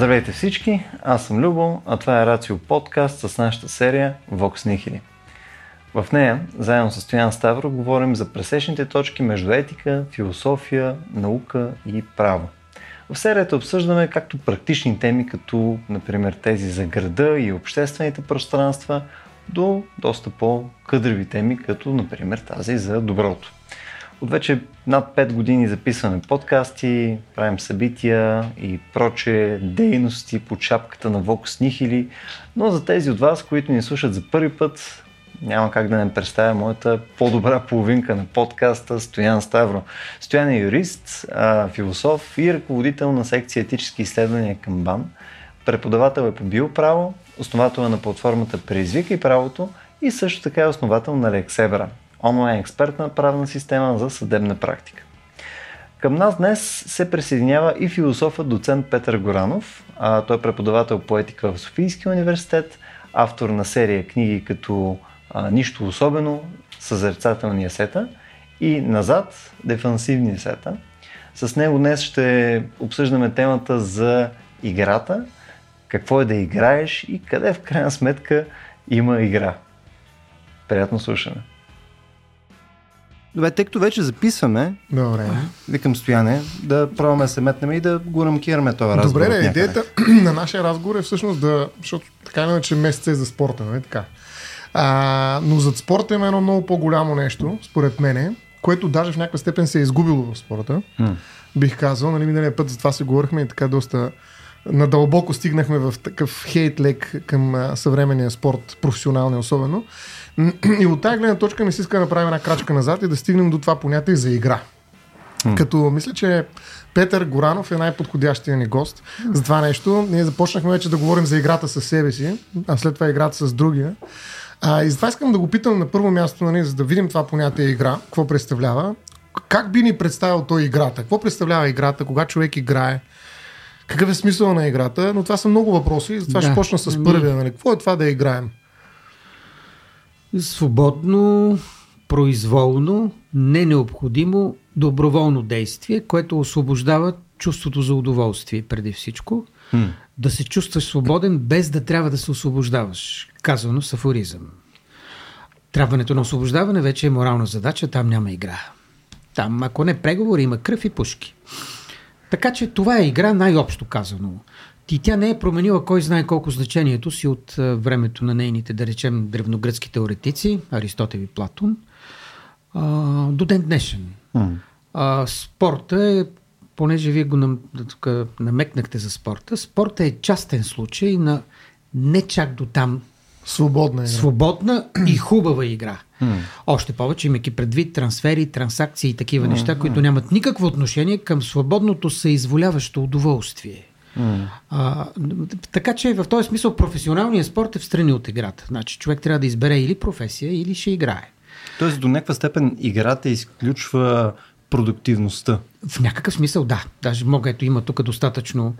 Здравейте всички, аз съм Любо, а това е Рацио подкаст с нашата серия Vox Nihili. В нея, заедно с Стоян Ставро, говорим за пресечните точки между етика, философия, наука и право. В серията обсъждаме както практични теми, като например тези за града и обществените пространства, до доста по-къдреви теми, като например тази за доброто. От вече над 5 години записваме подкасти, правим събития и проче дейности по чапката на Vox Nihili, но за тези от вас, които ни слушат за първи път, няма как да не представя моята по-добра половинка на подкаста Стоян Ставро. Стоян е юрист, философ и ръководител на секция етически изследвания към БАН. Преподавател е по биоправо, основател е на платформата Преизвика и правото и също така е основател на Лексебра, онлайн експертна правна система за съдебна практика. Към нас днес се присъединява и философът доцент Петър Горанов. А, той е преподавател по етика в Софийския университет, автор на серия книги като а, Нищо особено, Съзерцателния сета и Назад, Дефансивния сета. С него днес ще обсъждаме темата за играта, какво е да играеш и къде в крайна сметка има игра. Приятно слушане! Добре, тъй като вече записваме, Добре. викам стояне, да пробваме да се метнем и да го рамкираме този разговор. Добре, не, идеята на нашия разговор е всъщност да, защото така иначе месец е за спорта, нали така. А, но зад спорта има едно много по-голямо нещо, според мене, което даже в някаква степен се е изгубило в спорта. М. Бих казал, нали, миналия път за това се говорихме и така доста надълбоко стигнахме в такъв хейт лек към съвременния спорт, професионалния особено. И от тази гледна точка ми се иска да направим една крачка назад и да стигнем до това понятие за игра. Като мисля, че Петър Горанов е най-подходящия ни гост за това нещо. Ние започнахме вече да говорим за играта с себе си, а след това играта с другия. А, и затова искам да го питам на първо място, нали, за да видим това понятие игра, какво представлява. Как би ни представил той играта? Какво представлява играта, кога човек играе? Какъв е смисъл на играта? Но това са много въпроси, затова Да. ще почна с Ами- първия. Нали? Какво е това да играем? Свободно, произволно, не необходимо, доброволно действие, което освобождава чувството за удоволствие преди всичко. М. Да се чувстваш свободен, без да трябва да се освобождаваш. Казано с афоризъм. Трябването на освобождаване вече е морална задача, там няма игра. Там, ако не преговори, има кръв и пушки. Така че това е игра най-общо казано. И тя не е променила кой знае колко значението си от а, времето на нейните, да речем, древногръцки теоретици, Аристотел и Платон, а, до ден днешен. М. А, спорта е, понеже вие го нам, тук намекнахте за спорта, спорта е частен случай на не чак до там Свободна игра. свободна и хубава игра. Още повече, имайки предвид трансфери, трансакции и такива неща, които нямат никакво отношение към свободното съизволяващо удоволствие. А, така че в този смисъл професионалният спорт е в страни от играта. Значи човек трябва да избере или професия, или ще играе. Тоест до някаква степен играта изключва продуктивността. В някакъв смисъл да. Даже мога, ето има тук достатъчно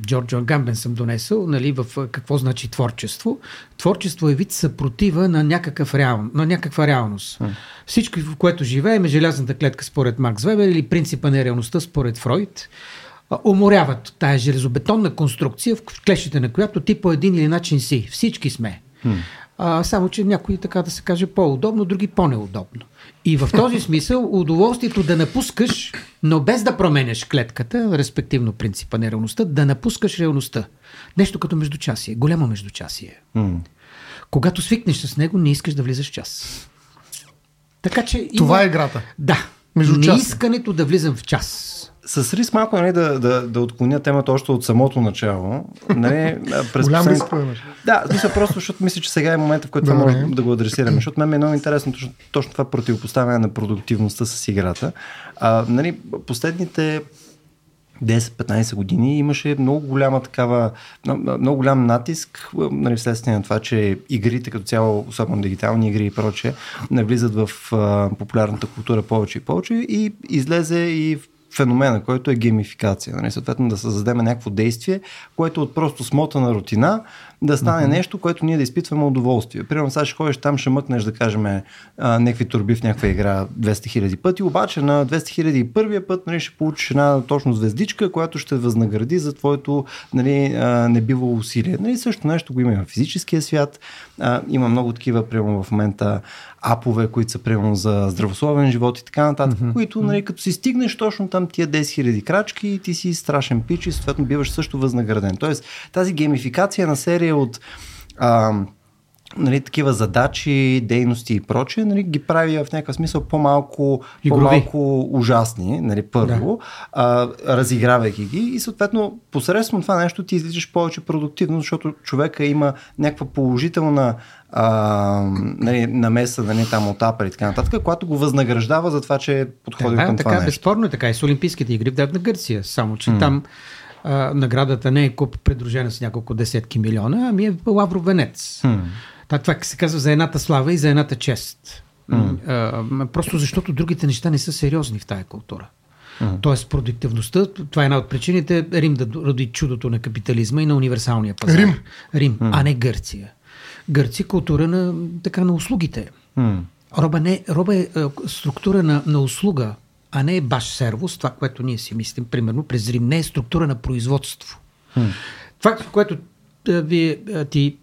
Джорджо Гамбен съм донесъл, нали, в е, какво значи творчество. Творчество е вид съпротива на, някакъв реал, на някаква реалност. Всичко, в което живеем е желязната клетка според Макс Вебер или принципа на реалността според Фройд. Уморяват тая железобетонна конструкция, в клещите на която ти по един или начин си. Всички сме. А, само, че някои, така да се каже, по-удобно, други по-неудобно. И в този смисъл удоволствието да напускаш, но без да променяш клетката, респективно принципа на реалността, да напускаш реалността. Нещо като междучасие, голямо междучасие. М. Когато свикнеш с него, не искаш да влизаш в час. Така че. Има... Това е играта. Да. Междучасие. Неискането да влизам в час. С риск малко нали, да, да, да отклоня темата още от самото начало. Нали, през Голям риск. Да, смисъл просто, защото мисля, че сега е момента, в който Добре. може да го адресираме. Защото мен ми е много интересно точно, точно това противопоставяне на продуктивността с играта. А, нали, последните 10-15 години имаше много голяма такава, много, голям натиск, нали, вследствие на това, че игрите като цяло, особено дигитални игри и прочее, навлизат в а, популярната култура повече и повече и излезе и феномена, който е геймификация. Нали? Съответно да създадем някакво действие, което от просто смотана рутина да стане mm-hmm. нещо, което ние да изпитваме удоволствие. Примерно сега ще ходиш там, ще мъкнеш да кажем а, някакви турби в някаква игра 200 хиляди пъти, обаче на 200 хиляди и първия път нали, ще получиш една точно звездичка, която ще възнагради за твоето нали, а, небиво усилие. Нали, също нещо го има и в физическия свят. А, има много такива, примерно в момента апове, които са примерно за здравословен живот и така нататък, mm-hmm. които нали, като си стигнеш точно там тия 10 000 крачки, ти си страшен пич и съответно биваш също възнаграден. Тоест тази геймификация на серия от а, нали, такива задачи, дейности и прочее, нали, ги прави в някакъв смисъл по-малко, по-малко ужасни, нали, първо, да. а, разигравайки ги и съответно посредством това нещо ти излизаш повече продуктивно, защото човека има някаква положителна а, нали, намеса нали, там от Апа и така нататък, която го възнаграждава за това, че е подходил да, към така, това нещо. Безспорно е така и с Олимпийските игри в Древна Гърция, само че mm. там а, наградата не е куп придружена с няколко десетки милиона, ами е Лавров венец. Та, това се казва за едната слава и за едната чест. Mm. А, просто защото другите неща не са сериозни в тая култура. Mm. Тоест продуктивността, това е една от причините Рим да роди чудото на капитализма и на универсалния пазар. Рим. Рим, mm. а не Гърция. Гърци култура на, така, на услугите. Mm. Роба, не, роба е структура на, на услуга, а не е баш сервус, това, което ние си мислим, примерно през Рим, не е структура на производство. Mm. Това, което вие, ти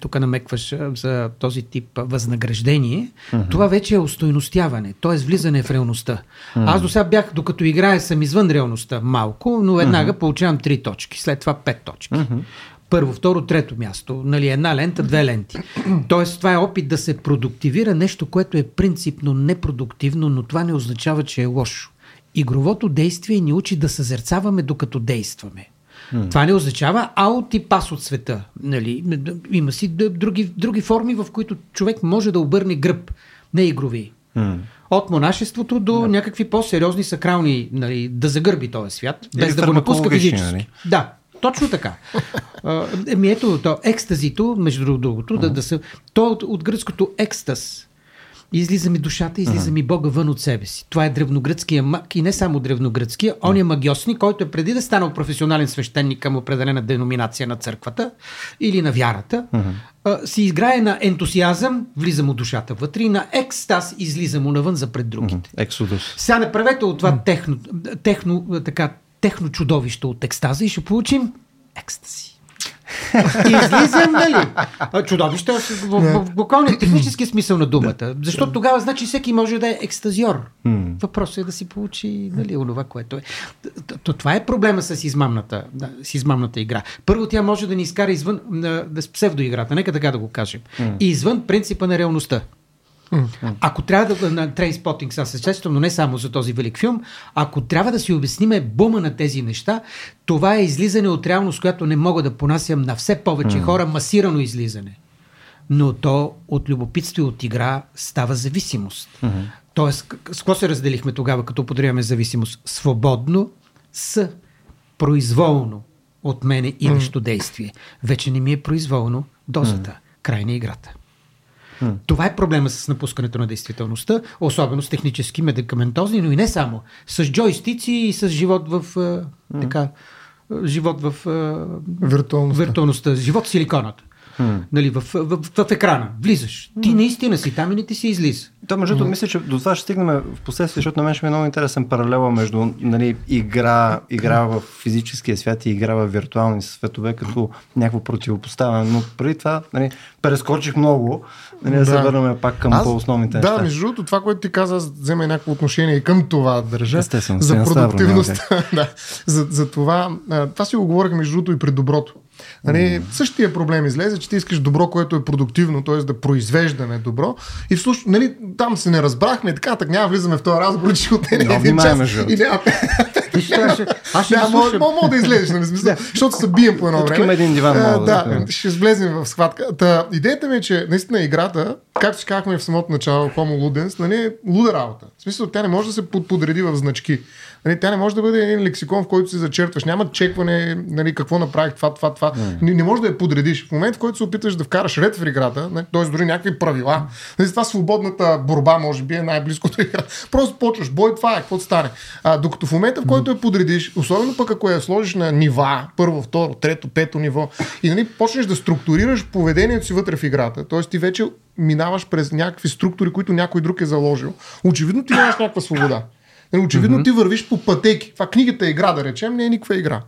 тук намекваш за този тип възнаграждение, mm-hmm. това вече е устойностяване, т.е. влизане в реалността. Mm-hmm. Аз до сега бях, докато играя, съм извън реалността малко, но веднага mm-hmm. получавам три точки, след това пет точки. Mm-hmm. Първо, второ, трето място. Нали, една лента, две ленти. Тоест, това е опит да се продуктивира нещо, което е принципно непродуктивно, но това не означава, че е лошо. Игровото действие ни учи да съзерцаваме докато действаме. Mm. Това не означава аут и пас от света. Нали? Има си други, други форми, в които човек може да обърне гръб, не игрови. Mm. От монашеството до някакви по-сериозни сакрални, нали, да загърби този свят, без Или да го напуска физически. Нали? Да, точно така. Еми ето, то, екстазито, между другото, да, да се, то от, от гръцкото екстаз, излиза ми душата, излиза ми Бога вън от себе си. Това е древногръцкия маг и не само древногръцкия, он е магиосник, който е преди да станал професионален свещеник към определена деноминация на църквата или на вярата, uh-huh. си играе на ентусиазъм, влиза му душата вътре и на екстаз излиза му навън за пред другите. Ексодус. Сега не правете от това техно, техно, така, техно чудовище от екстаза и ще получим екстази. Излизам, нали? Чудовище в, в, в буквално технически смисъл на думата. Защото тогава, значи, всеки може да е екстазиор. Въпросът е да си получи, нали, онова, което е. То, това е проблема с измамната, да, с измамната игра. Първо, тя може да ни изкара извън да, псевдоиграта, нека така да го кажем. И извън принципа на реалността. Ако трябва да на Трейнспотинг са естествено, но не само за този велик филм, ако трябва да си обясниме бума на тези неща, това е излизане от реалност, която не мога да понасям на все повече хора, масирано излизане. Но то от любопитство и от игра става зависимост. Mm-hmm. Тоест, с какво се разделихме тогава, като употребяваме зависимост? Свободно с произволно от мене и нещо действие. Вече не ми е произволно дозата. Край на играта. Това е проблема с напускането на действителността, особено с технически медикаментозни, но и не само. С джойстици и с живот в mm. така, живот в виртуалността. виртуалността. Живот в силиконата. Hmm. Нали, в, в, в, в екрана. Влизаш. Ти наистина си там и не ти си излиза. То, между другото, мисля, че до това ще стигнем в последствие, защото на мен ще е много интересен паралела между нали, игра, игра в физическия свят и игра в виртуални светове, като някакво противопоставяне. Но преди това нали, прескочих много. Нали, да. да се върнем пак към аз, по-основните неща. Да, между другото, това, което ти каза, аз взема някакво отношение и към това държа. Естествено, за продуктивността. да, за, за това. Това си го говорих, между другото, и при доброто. Нали, mm. Същия проблем излезе, че ти искаш добро, което е продуктивно, т.е. да произвеждаме добро. И в случай, нали, там се не разбрахме, така, така няма влизаме в този разговор, че от един час. И няма... Аз ще мога, мога да излезеш, нали, смисъл, защото се бием по едно време. Има един диван. Мога, да, да, ще влезем в схватка. Та, идеята ми е, че наистина играта както си казахме в самото начало, Homo Ludens, нали, е луда работа. В смисъл, тя не може да се подреди в значки. Нали, тя не може да бъде един лексикон, в който се зачертваш. Няма чекване, нали, какво направих това, това, това. Mm. Не, не може да я подредиш. В момента, в който се опиташ да вкараш ред в играта, нали, т.е. дори някакви правила, нали, това свободната борба, може би, е най-близкото игра. Просто почваш, бой, това е, какво стане. А, докато в момента, в който я подредиш, особено пък ако я сложиш на нива, първо, второ, трето, пето ниво, и нали, почнеш да структурираш поведението си вътре в играта, т.е. ти вече минаваш през някакви структури, които някой друг е заложил, очевидно ти нямаш някаква свобода. Нали, очевидно mm-hmm. ти вървиш по пътеки. Това книгата е игра, да речем, не е никаква игра.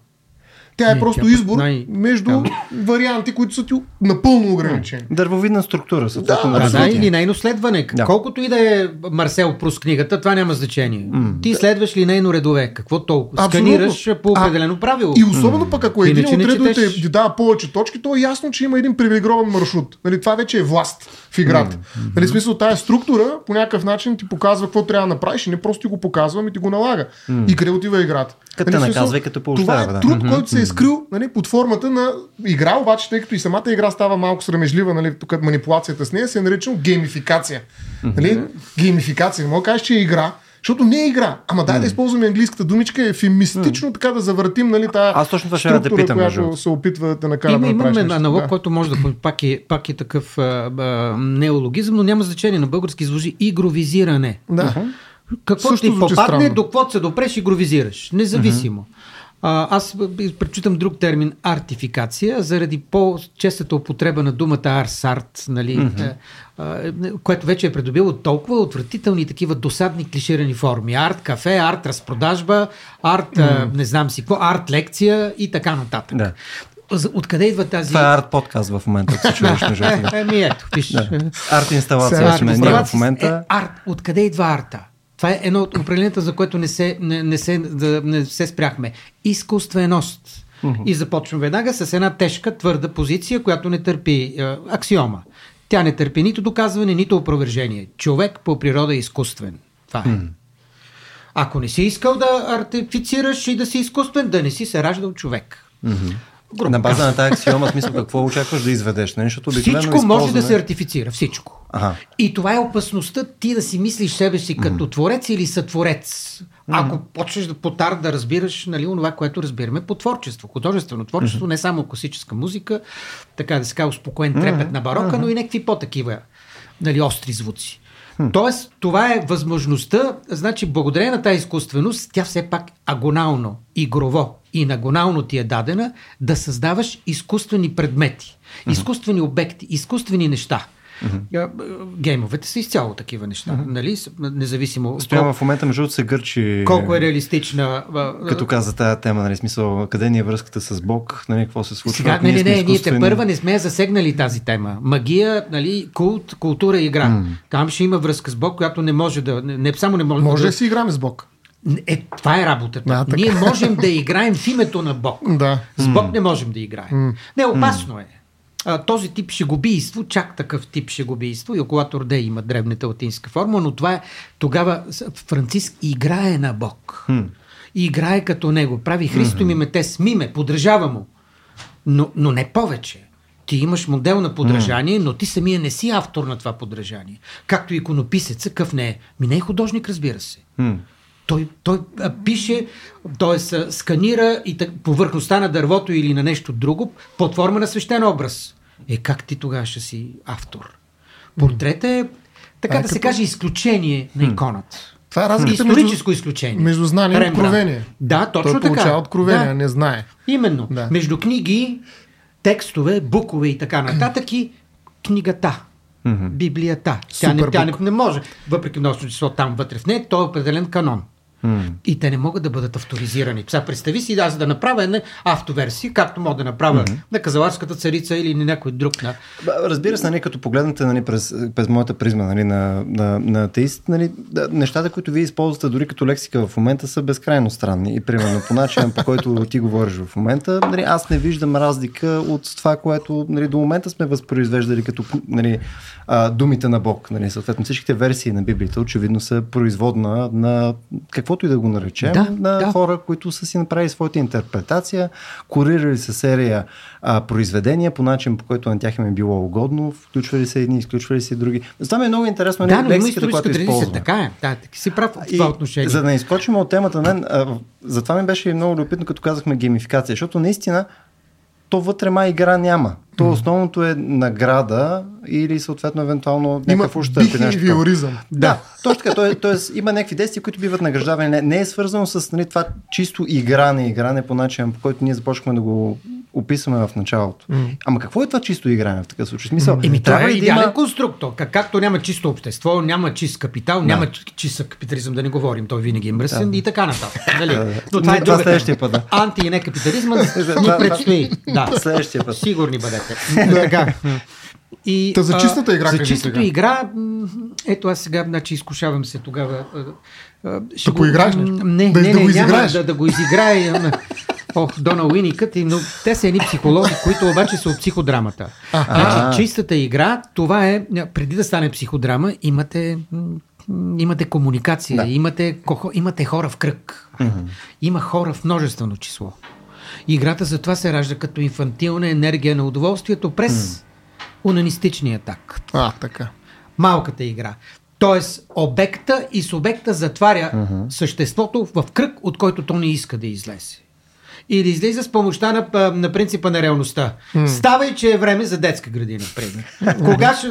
Тя е не, просто тя избор най- между да. варианти, които са ти напълно ограничени. Дървовидна структура. Са да, да, да, или нейно следване. Да. Колкото и да е Марсел Прус книгата, това няма значение. Mm. Ти следваш ли нейно редове? Какво толкова? Абсолютно. Сканираш по определено а, правило. И особено mm. пък ако един от редовете четеш... дава повече точки, то е ясно, че има един привилегирован маршрут. Нали, това вече е власт в играта. Mm-hmm. Нали, смисъл, тая структура по някакъв начин ти показва какво трябва да направиш и не просто ти го показвам и ти го налага. Mm. И къде отива играта. Като нали, наказва и като поощрява. Това е труд, който се е скрил нали, под формата на игра, обаче, тъй като и самата игра става малко срамежлива, нали, тук манипулацията с нея, се е наричано геймификация. Нали? Геймификация. Не мога да кажеш, че е игра, защото не е игра. Ама дай да използваме английската думичка, ефемистично така да завъртим нали, тази Аз точно това ще да питам, която между. се опитва да накара Има, да Имаме аналог, да. който може да пак е, пак е такъв а, а, неологизъм, но няма значение. На български звучи игровизиране. Да. Uh-huh. Какво Също ти попадне, до какво се допреш, игровизираш. Независимо. Uh-huh. А, аз предпочитам друг термин артификация, заради по-честата употреба на думата арсарт, нали, mm-hmm. а, което вече е придобило толкова отвратителни такива досадни клиширани форми. Арт кафе, арт разпродажба, арт mm-hmm. не знам си какво, арт лекция и така нататък. Да. Откъде идва тази... Това е арт подкаст в момента, ако се чуеш между Еми ето, виж. Арт инсталация сме ние в момента. Е, арт. Откъде идва арта? Това е едно от определенията, за което не се, не, не се, да, не се спряхме. Изкуственост. Uh-huh. И започвам веднага с една тежка, твърда позиция, която не търпи е, аксиома. Тя не търпи нито доказване, нито опровержение. Човек по природа е изкуствен. Това е. Uh-huh. Ако не си искал да артифицираш и да си изкуствен, да не си се раждал човек. Uh-huh. Грубо. На база на тази аксиома, смисъл, какво очакваш да изведеш? Не? Защото всичко използваме... може да се артифицира, всичко. Ага. И това е опасността ти да си мислиш себе си като mm. творец или сътворец. Mm. Ако почнеш да потар да разбираш нали, това, което разбираме по творчество. Художествено творчество, mm. не само класическа музика, така да се казва успокоен трепет mm. на барока, mm. но и някакви по-такива нали, остри звуци. Тоест, това е възможността, значи, благодарение на тази изкуственост, тя все пак агонално, игрово и нагонално ти е дадена да създаваш изкуствени предмети, изкуствени обекти, изкуствени неща. Mm-hmm. Геймовете са изцяло такива неща, mm-hmm. нали? Независимо. Стоява в момента, между се гърчи. Колко е реалистична. Като каза тази тема, нали? Смисъл, къде ни е връзката с Бог, нали? Какво се случва? Сега, не, не, не, ние те първа не сме засегнали тази тема. Магия, нали? Култ, култура игра. Mm-hmm. Там ще има връзка с Бог, която не може да. Не, не само не може. Може да, да си играме с Бог. Е, това е работата. Да, Ние можем да играем в името на Бог. Да. С Бог не можем да играем. Mm. Не, опасно е. А, този тип шегубийство, чак такъв тип шегубийство, и околато Орде има древната латинска форма, но това е тогава Франциск играе на Бог. Mm. И играе като него. Прави Христо mm-hmm. ми мете, смиме, подражава му. Но, но не повече. Ти имаш модел на подражание, mm. но ти самия не си автор на това подражание. Както иконописеца, къв не е. Ми не е художник, разбира се. Mm. Той, той а, пише, т.е. сканира и так, повърхността на дървото или на нещо друго под форма на свещен образ. Е, как ти тогава ще си автор? Портрета е, така а, да се каже, изключение на иконата. Това е разликата Историческо между, изключение. Между знание и откровение. Да, точно Той така. получава откровение, да. не знае. Именно. Да. Между книги, текстове, букове и така нататък и книгата. Библията. Тя, не, тя не, не може, въпреки множество число там вътре в нея, то е определен канон. Mm. И те не могат да бъдат авторизирани. Сега представи си аз да направя една автоверсия, както мога да направя mm-hmm. на Казаларската царица или на някой друг. На... Разбира се, нали, като погледнете нали, през, през моята призма нали, на, на, на атеист, нали, да, нещата, които вие използвате дори като лексика в момента са безкрайно странни. И примерно по начин, по който ти говориш в момента, нали, аз не виждам разлика от това, което нали, до момента сме възпроизвеждали като нали, а, думите на Бог. Нали, съответно всичките версии на Библията очевидно са производна на какво каквото и да го наречем, Да, на да. хора, които са си направили своята интерпретация, курирали са серия а, произведения по начин, по който на тях им е било угодно, включвали се едни, изключвали се други. Затова ми е много интересно Да, нали, но има лексиката, която използваме. Така е. Да, си прав в това отношение. За да не изкочим от темата, мен, а, затова ми беше много любопитно, като казахме геймификация, защото наистина то вътре май игра няма. То основното е награда или съответно евентуално Има някакъв ущърп. нещо такова. бихевиоризъм. Да, точно така. Тоест, тоест, има някакви действия, които биват награждавани. Не, не е свързано с нали, това чисто игране, игране по начин, по който ние започнахме да го описваме в началото. Ама какво е това чисто игране в такъв случай? Смисъл, Еми, това е ли идеален конструктор. Как, както няма чисто общество, няма чист капитал, няма чист капитализъм, да не говорим, той винаги е мръсен и така нататък. Нали? Но това е Това друга следващия път, да. Анти и не капитализма ни предстои. Да. Следващия път. Сигурни бъдете. така. И, Та за чистата игра За чистата сега. игра, ето аз сега, значи, изкушавам се тогава. а, ще Да поиграеш нещо? м, Не, Без не, да не, го няма изиграеш? да, да го изиграе. Ох, Дона Уиникът, и- но те са едни психологи, които обаче са от психодрамата. Значи, чистата игра, това е, преди да стане психодрама, имате, имате комуникация, Да. имате, имате хора в кръг. Има хора в множествено число. Играта затова се ражда като инфантилна енергия на удоволствието през унанистичния такт. А, така. Малката игра. Тоест, обекта и субекта затваря съществото в кръг, от който то не иска да излезе. Или излиза с помощта на, на принципа на реалността. Ставай, че е време за детска градина, например. Кога ще,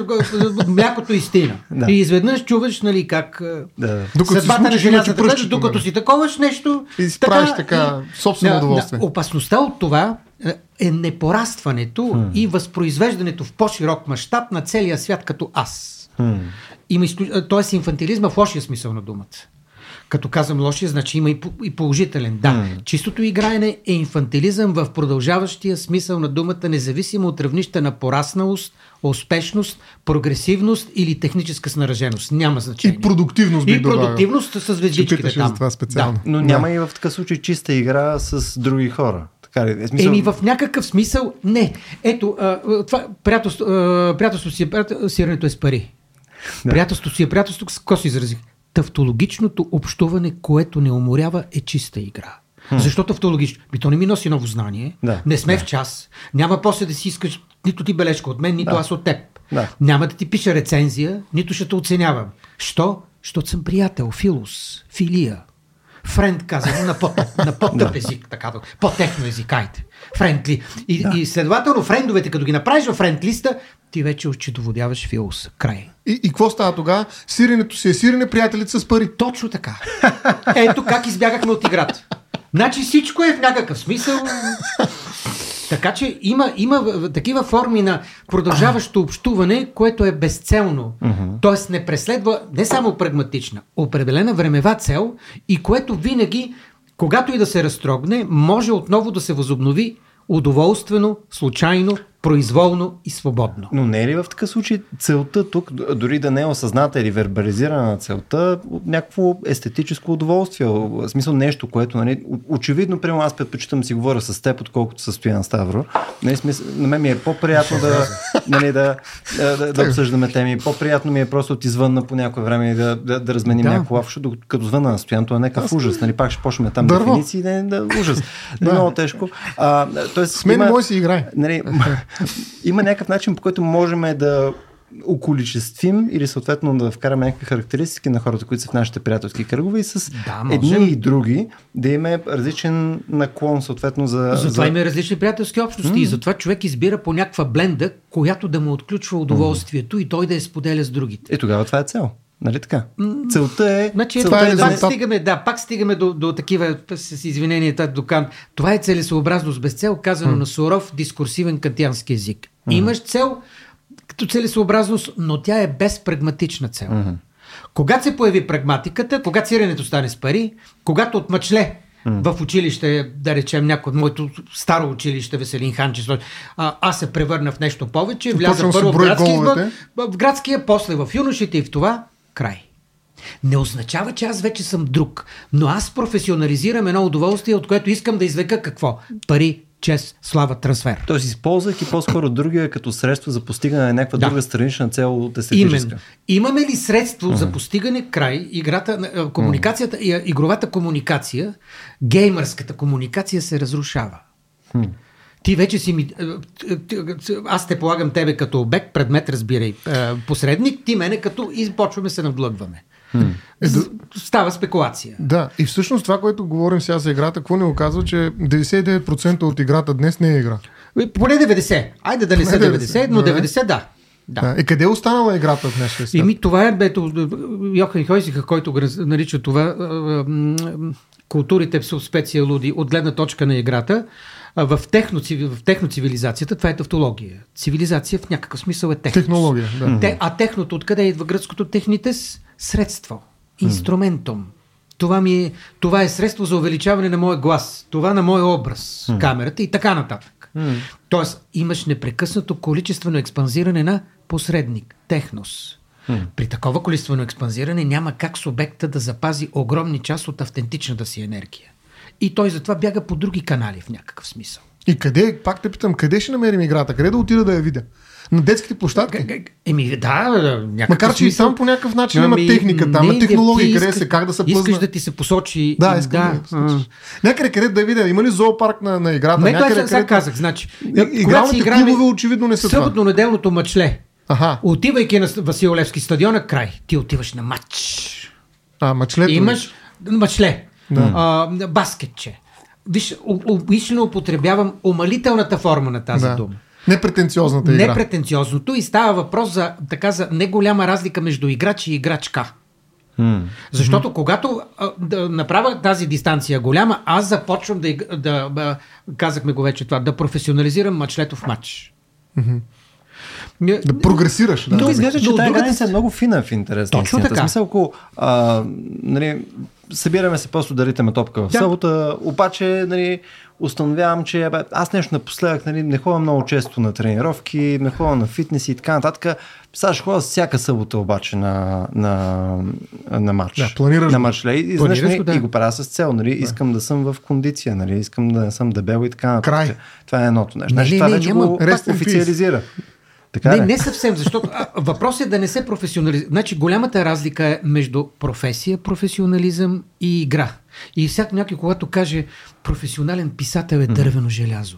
млякото изтина. Да. И изведнъж чуваш, нали, как Да. Докато си съдбата на иначе пръстчето, докато нали? си таковаш нещо. И си правиш така собствено на- удоволствие. на- Опасността от това е, непорастването и възпроизвеждането в по-широк мащаб на целия свят като аз. Има изклю... Тоест инфантилизма в лошия смисъл на думата. Като казвам лошия, значи има и, по- и положителен. Да, чистото играене е инфантилизъм в продължаващия смисъл на думата, независимо от равнища на порасналост, успешност, прогресивност или техническа снараженост. Няма значение. И продуктивност бих И добавил. продуктивност с Ще звездичките там. за това специално. Но няма и в такъв случай чиста игра с други хора. Така ли? Е, смисъл... Еми в някакъв смисъл не. Ето, а, това приятелство, а, приятелство си е приятел, сирането е с пари. Приятелство си е приятелство, с какво се изразих? Тавтологичното общуване, което не уморява, е чиста игра. Защо тавтологично? Би то не ми носи ново знание. Да. Не сме в час. Няма после да си искаш нито ти бележка от мен, нито аз от теб. Да. Няма да ти пиша рецензия, нито ще те оценявам. Що? Защото съм приятел, филос, филия. Френд казано на, по, на по-тъп език, така да, по-техно език, айде. Френдли. И, и следователно, френдовете, като ги направиш в френд листа, ти вече очетоводяваш филоса. Край. И, и какво става тогава? Сиренето си е сирене, приятелите с пари. Точно така. Ето как избягахме от играта. Значи всичко е в някакъв смисъл. Така че има, има такива форми на продължаващо общуване, което е безцелно. Тоест не преследва не само прагматична, определена времева цел и което винаги, когато и да се разтрогне, може отново да се възобнови удоволствено, случайно, произволно и свободно. Но не е ли в такъв случай целта тук, дори да не е осъзната или вербализирана на целта, някакво естетическо удоволствие, в смисъл нещо, което, нали, очевидно, примерно аз предпочитам да си говоря с теб, отколкото с Стоян Ставро. Нали, смисъл, на мен ми е по-приятно да, нали, да, да, да, да обсъждаме теми, по-приятно ми е просто от извънна по някое време да, да, да разменим Да. някакво лафо, защото като звънна на Стоян, това е някакъв ужас. Нали, пак ще почнем там Дърво. дефиниции, да, да, ужас. Да. Много тежко. А, тоест, С мен не може си играе. нали, има някакъв начин, по който можем да околичествим или съответно да вкараме някакви характеристики на хората, които са в нашите приятелски кръгове и с Да, можем. едни и други да има различен наклон съответно за... Затова за... има различни приятелски общности и затова човек избира по някаква бленда, която да му отключва удоволствието и той да я споделя с другите. Е, тогава това е цел. Нали така? Целта е... Значи, целта това е да пак резултат. стигаме, да, пак стигаме до, до такива, с извинение, до Кант. Това е целесообразност без цел, казано на суров дискурсивен кантиански език. Имаш цел като целесообразност, но тя е безпрагматична цел. Когато се появи прагматиката, когато сиренето стане с пари, когато от мъчле в училище, да речем някой от моето старо училище, Веселин Ханчес, а, аз се превърна в нещо повече, вляза да първо в градски избор, в градския, после в юношите и в това край. Не означава, че аз вече съм друг, но аз професионализирам едно удоволствие, от което искам да извлека какво? Пари, чест, слава, трансфер. Тоест, използвайки по-скоро другия като средство за постигане на някаква Да. друга странична цел от естетическа. Именно. Имаме ли средство за постигане край, играта, а, комуникацията, а, игровата комуникация, геймърската комуникация се разрушава. Ти вече си ми... а, т- т- Аз те полагам тебе като обект, предмет, разбирай, посредник, ти мене като и почваме се надлъгваме. Става спекулация. Да, и всъщност това, което говорим сега за играта, какво ни оказва, че 99% от играта днес не е игра. Е, Поне 90. Айде да не са Поне 90, но добре. 90 да. Да. Да. Е, къде е останала играта в днешния свят? Еми, това е бето, Йохан Хойсиха, който го нарича това културите са специя луди от гледна точка на играта. В, техно, в техноцивилизацията това е тавтология. Цивилизация в някакъв смисъл е технос. Технология, да. Те, а техното, откъде идва гръцкото технитес? Средство. Инструментум. Това, ми е, това е средство за увеличаване на моя глас, това на моя образ, камерата и така нататък. Тоест, имаш непрекъснато количествено експанзиране на посредник, технос. При такова количествено експанзиране няма как субекта да запази огромни част от автентичната си енергия. И той затова бяга по други канали в някакъв смисъл. И къде, пак те питам, къде ще намерим играта? Къде да отида да я видя? На детските площадки? Еми, да, някакъв Макар, че и смисъл. там по някакъв начин има Ами, техника, там не, има технологии, къде се, как да се плъзна. Искаш да ти се посочи. Да, искам да, а. Някъде къде да видя? Има ли зоопарк на, на играта? Това някъде, сега казах. Значи, И- Игралните играем клубове очевидно не са съботно-неделното мачле, Аха. отивайки на Васил Левски стадиона, край. Ти отиваш на матч. А, мачлето. ли? Имаш мачле, Да. а, баскетче. Виж, умишлено употребявам умалителната форма на тази да. дума. Непретенциозната игра. Непретенциозното и става въпрос за, така, за неголяма разлика между играч и играчка. Защото когато а, да направя тази дистанция голяма, аз започвам да, да, да казахме го вече това, да професионализирам мачлето в матч. Не- Да прогресираш. Да. То изглежда, че тази граница е много фина в интерес. Точно така. В смисъл, ако а, нали, събираме се просто да ритаме топка в Да. събота, обаче нали, установявам, че бе, аз нещо напоследък нали, не ходя много често на тренировки, не ходя на фитнес и така нататък. Сега ще ходя всяка събота обаче на, на, на матч. Да, планираш на матч. И, и, Планираш знаеш, го, да. да. и го правя с цел. Нали, искам да съм в кондиция, нали, искам да не съм дебел и така нататък. Край. Това е едното нещо. Не, Значи, не, това не, вече няма- го официализира. Така Не, ли? не съвсем, защото а, въпрос е да не се професионализира. Значи голямата разлика е между професия, професионализъм и игра. И всяко някой, когато каже професионален писател е дървено желязо.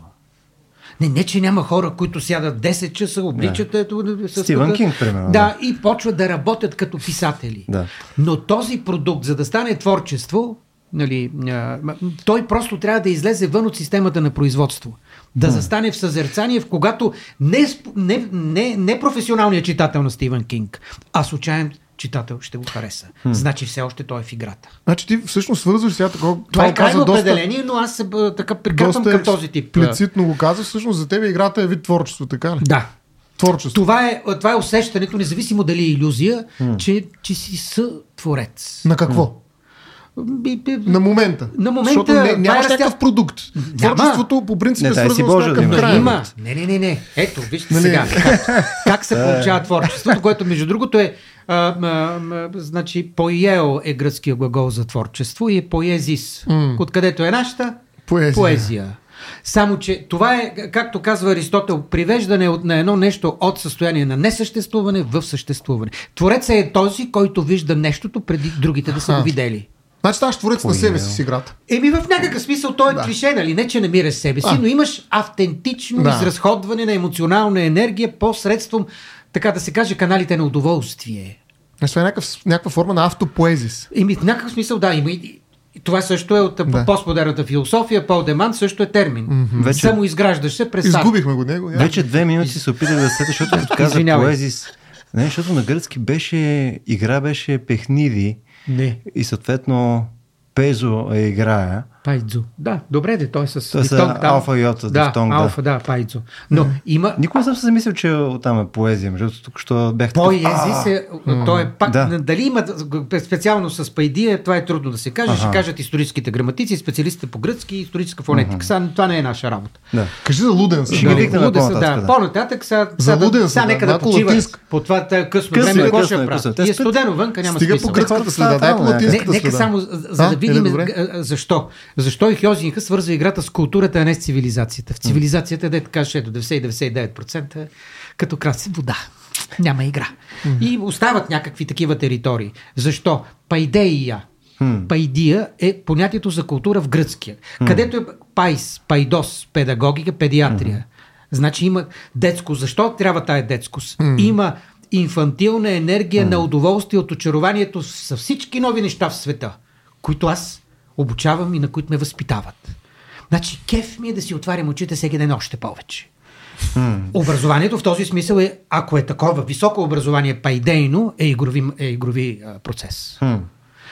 Не, не, че няма хора, които сядат 10 часа, обличат ето... с Стивън Кинг, примерно, Да, и почват да работят като писатели. Да. Но този продукт, за да стане творчество, нали, а, той просто трябва да излезе вън от системата на производство. Да застане в съзерцание, в когато не, не, не, не професионалният читател на Стивън Кинг, а случайен читател ще го хареса. Значи все още той е в играта. Значи ти всъщност свързваш сега такова. Това е каза крайно определение, но аз се така прикърпвам към този тип. а, Плецитно го каза. Всъщност за тебе играта е вид творчество, така ли? Да. Творчество. Това е, това е усещането, независимо дали е илюзия, че, че си сътворец. На какво? Би- На момента. На момента, Защото не, е нямаш растя- някакъв продукт. Творчеството по принцип Не, е свързано с някакъв край. има. Не, не, не, не. Ето, вижте Нали? сега. Как, как се получава творчеството, което между другото е. А, а, а, значи, поел е гръцкия глагол за творчество и е поезис. М. Откъдето е нашата? Поезия. Поезия. Само, че това е, както казва Аристотел, привеждане от, на едно нещо от състояние на несъществуване в съществуване. Творецът е този, който вижда нещото преди другите да са го видели. Значи ставаш творец на себе си с играта. Еми в някакъв смисъл той е Да. клише, нали? Не, че намираш себе си, А. но имаш автентично Да. изразходване на емоционална енергия посредством, така да се каже, каналите на удоволствие. Значи това е някакъв, някаква форма на автопоезис. Еми в някакъв смисъл, да, има и това също е от Да. постмодерната философия. Пол Деман също е термин. Mm-hmm. Вече- Самоизграждаш се през. Изгубихме го него. я. Вече две минути се опитах да сета, защото като каза поезис. Не, защото на гръцки беше, игра беше пехниди Не. и съответно пезо е играя. Пайдзо. Да, добре, де, той е с Той са дифтонг там. алфа и йота, да, дифтонг, да. алфа, да, пайдзо. Но има, Никога не съм се замислил, че оттам е поезия. Между другото, тук що бях Поези «А, се, то е пак, Да. да. дали има специално с пайдия, това е трудно да се каже, ще Аха. кажат историческите граматици, специалистите по гръцки и историческа фонетика. Сега, това не е наша работа. Да. Кажи за луден Ще ги Да. викнем Луде са, да. По-нататък, сега, За луден са, нека да. да Малко почива. латинско. По това тъй късно, време, е, какво ще е, правят? е. И е студено вънка, няма Стига смисъл. по гръцката следа. нека само, за, да е, видим защо. Защо и Хьозинха свързва играта с културата, а не с цивилизацията? В цивилизацията, де така ще до 90-99% е като краси вода. Няма игра. И остават някакви такива територии. Защо? Пайдеия. Пайдия е понятието за култура в гръцкия. Където е пайс, пайдос, педагогика, педиатрия. Значи има детско. Защо трябва тая детскост? Има инфантилна енергия на удоволствие от очарованието с всички нови неща в света, които аз обучавам и на които ме възпитават. Значи, кеф ми е да си отварям очите всеки ден още повече. Образованието в този смисъл е, ако е такова високо образование, пайдейно, е игрови, е игрови а, процес.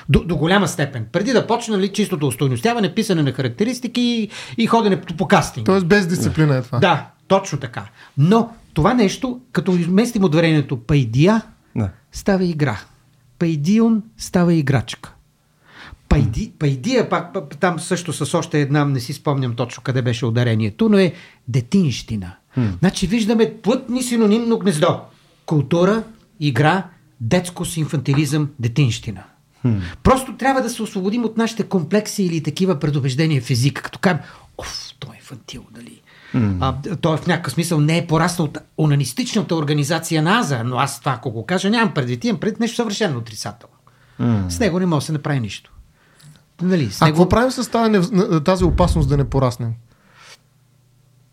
До, до голяма степен. Преди да почне нали, чистото устойностяване, писане на характеристики и, и ходене по, по кастинг. Тоест без дисциплина е това. Да, точно така. Но това нещо, като изместим ударението пайдия, Да. става игра. Пайдион става играчка. Пайди, пайдия, пак, пак там също с още една, не си спомням точно къде беше ударението, но е детинщина. Значи виждаме плътни синонимно гнездо. Култура, игра, детскост, инфантилизъм, детинщина. Просто трябва да се освободим от нашите комплекси или такива предубеждения в езика, като кажем, оф, той е инфантил, нали? А, той в някакъв смисъл не е пораснал от онанистичната организация на Аза, но аз това, ако го кажа, нямам предвид, имам предвид нещо съвършено отрицателно. С него не може да се направи нищо. Нали, с А него... какво правим с тази, тази опасност да не пораснем?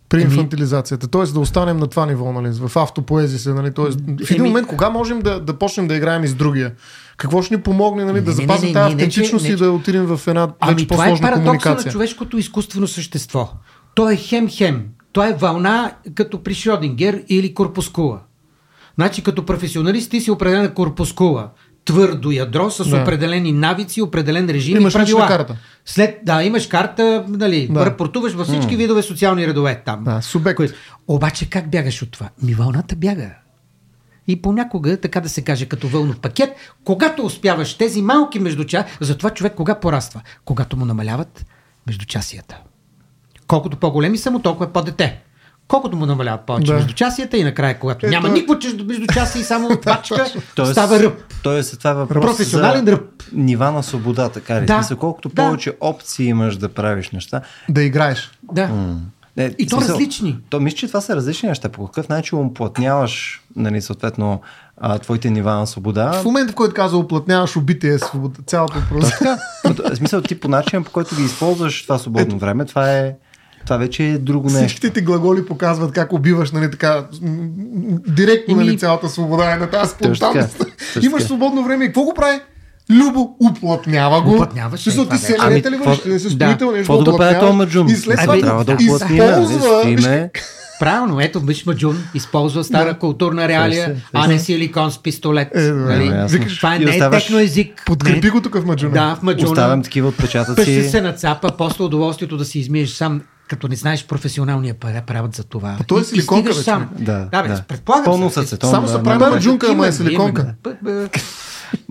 При Еми- инфантилизацията. Тоест да останем на това ниво, нали? В автопоезия се, нали? Тоест, в един Еми- момент, кога можем да, да почнем да играем и с другия? Какво ще ни помогне, нали? Не, Да не, запазим не, тази не, автентичност и да отидем в една Ами вече това е по-сложна парадокса на човешкото изкуствено същество. То е хем-хем. То е вълна като при Шродингер или корпускула. Значи като професионалист ти си определена корпускула. Твърдо ядро с Да. определени навици, определен режим Имаш и правила. карта. След, да, имаш карта, нали, Да. рапортуваш във всички видове социални редове там. Да, субект. Кои- Обаче как бягаш от това? Ми вълната бяга. И понякога, така да се каже, като вълнов пакет, когато успяваш тези малки междуча, затова човек кога пораства? Когато му намаляват междучасията. Колкото по-големи са му, толкова е по-дете. Колкото му намаляват повече Да. междучасията и накрая, когато Ето- няма никакво чуждо междучасие и само пачка, Тоест, става ръб. Тоест, това е въпрос Професионален за ръб. нива на свобода, така ли? Да. Да. Смисъл, колкото Да. повече опции имаш да правиш неща. Да играеш. Да. Не, И то различни. То мисля, че това са различни неща. По какъв начин уплътняваш, нали, съответно, а, твоите нива на свобода. В момента, в който казва, оплътняваш убития свобода, цялото просто. Така, в смисъл ти по начин, по който ги използваш това свободно време, това е това вече е друго нещо. Всичките ти глаголи показват как убиваш, нали, така, директно, нали, цялата свобода е на тази спонтанност. Имаш свободно време и какво го прави? Любо уплътнява го. Уплътняваш, е, ти това се ли Ами, вършиш? какво- Не се да. строител, нещо Какво да уплътняваш този маджун? И след Абе, това трябва да го уплътни, използва. Стоиме. Правилно, ето виж Маджун, използва стара Да. културна реалия, се, а не силикон с пистолет. Е, да, нали? да, ясно. Това е, не е техно език. Подкрепи не, го тук в маджуна. Да, в Маджуна. Оставям такива отпечатъци. се нацапа, после удоволствието да си измиеш сам, като не знаеш професионалния пара- правят за това. то е силиконка, бе, сам. Да, да, бе, да. предполагам. Пълно се. с ацетон. Само да, са да, прави да. маджунка, ама е силиконка.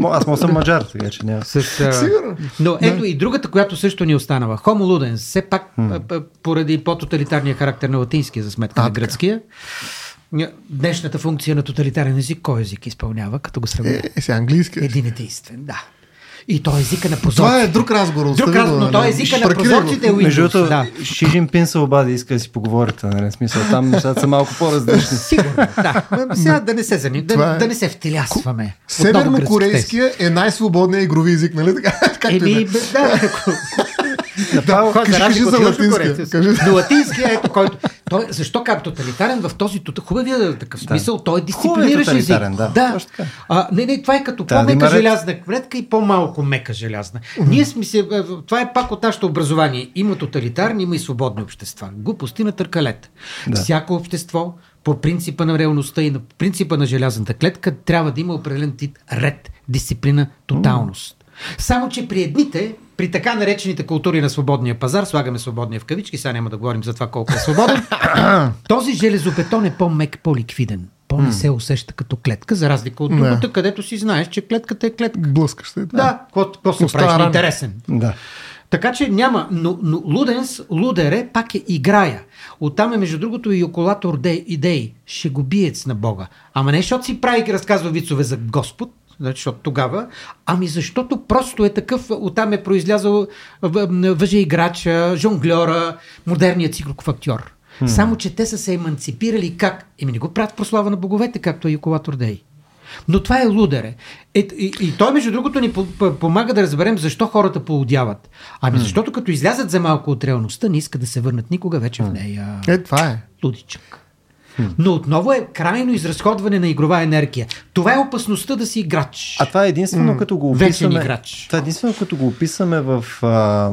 Аз мога съм маджар, така че няма. С, а... Сигурно. Но ето и другата, която също ни останала. Homo ludens, все пак а, поради по-тоталитарния характер на латинския за сметка А, на гръцкия. Днешната функция на тоталитарен език, кой език изпълнява, като го сравня? Е, е, сега английски. Един единствен, да. И то е езика на Това прозорците. е друг разговор. Друг разговор, го, но то е езика на прозорците е. Между другото, да. Ши Жинпин се обади, иска да си поговорите, нали? Смисъл, там нещата са малко по-различни. Сигурно, да. Ма, Сега да не се заним, Това да, е- да не се втилясваме. Севернокорейския е най-свободният игрови език, нали така? Е. Еми, бе, да, ако- Направо, Кой, кажи- за кажи за латинския, кажи. Латинския, ето който. Той, защо как тоталитарен в този хубавия такъв смисъл? Той е дисциплиниращ език. тоталитарен, да. да. А, не, не, това е като да по-мека желязна клетка и по-малко мека желязна. Ние сме се, е, това е пак от нашето образование. Има тоталитарни, има и свободни общества. Глупости на търкалет. Да. Всяко общество по принципа на реалността и на принципа на желязната клетка трябва да има определен тип ред, дисциплина, тоталност. Само, че при едните, при така наречените култури на свободния пазар, слагаме свободния в кавички, сега няма да говорим за това колко е свободен, този железобетон е по-мек, по-ликвиден. По-не се усеща като клетка, за разлика от другата, където си знаеш, че клетката е клетка. Блъскаш се. Да, какво какво се правиш интересен. Да. Така че няма, но, но Луденс, Лудере пак е играя. Оттам е между другото и околатор де, идеи, шегобиец на Бога. Ама не защото си прави и разказва вицове за Господ, защото тогава, ами защото просто е такъв, оттам е произлязал въже играча, жонглера, модерният циклоков актьор. Hmm. Само, че те са се еманципирали как? Еми не го правят прослава на боговете, както е Юколатор Дей. Но това е лудере. Е, и, и той, между другото, ни помага да разберем защо хората поудяват. Ами защото като излязат за малко от реалността, не искат да се върнат никога вече в нея. Е, това е. Лудичък. Но отново е крайно изразходване на игрова енергия. Това е опасността да си играч. А това е единствено като го описваме. играч. Това е единствено като го описаме в а,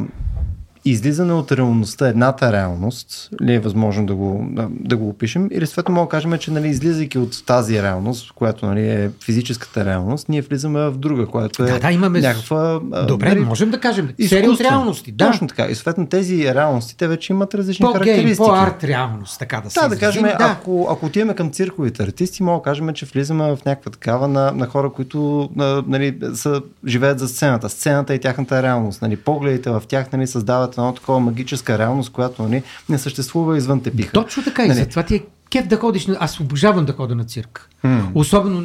излизане от реалността, едната реалност, ли е възможно да го, да, да го опишем, или съответно мога да кажем, че нали, излизайки от тази реалност, която нали, е физическата реалност, ние влизаме в друга, която е да, да, имаме... някаква... Добре, нали, можем да кажем. Серия от реалности. Да. Точно така. И съответно тези реалности, те вече имат различни по характеристики. По-арт реалност, така да се Да, да кажем, да. ако, ако отиваме към цирковите артисти, мога да кажем, че влизаме в някаква такава на, на хора, които нали, са, живеят за сцената. Сцената е тяхната реалност. Нали, погледите в тях нали, създават създават една такова магическа реалност, която нали, не съществува извън тепиха. Точно така нали? и затова ти е кеф да ходиш. Аз обожавам да ходя на цирк. Mm. Особено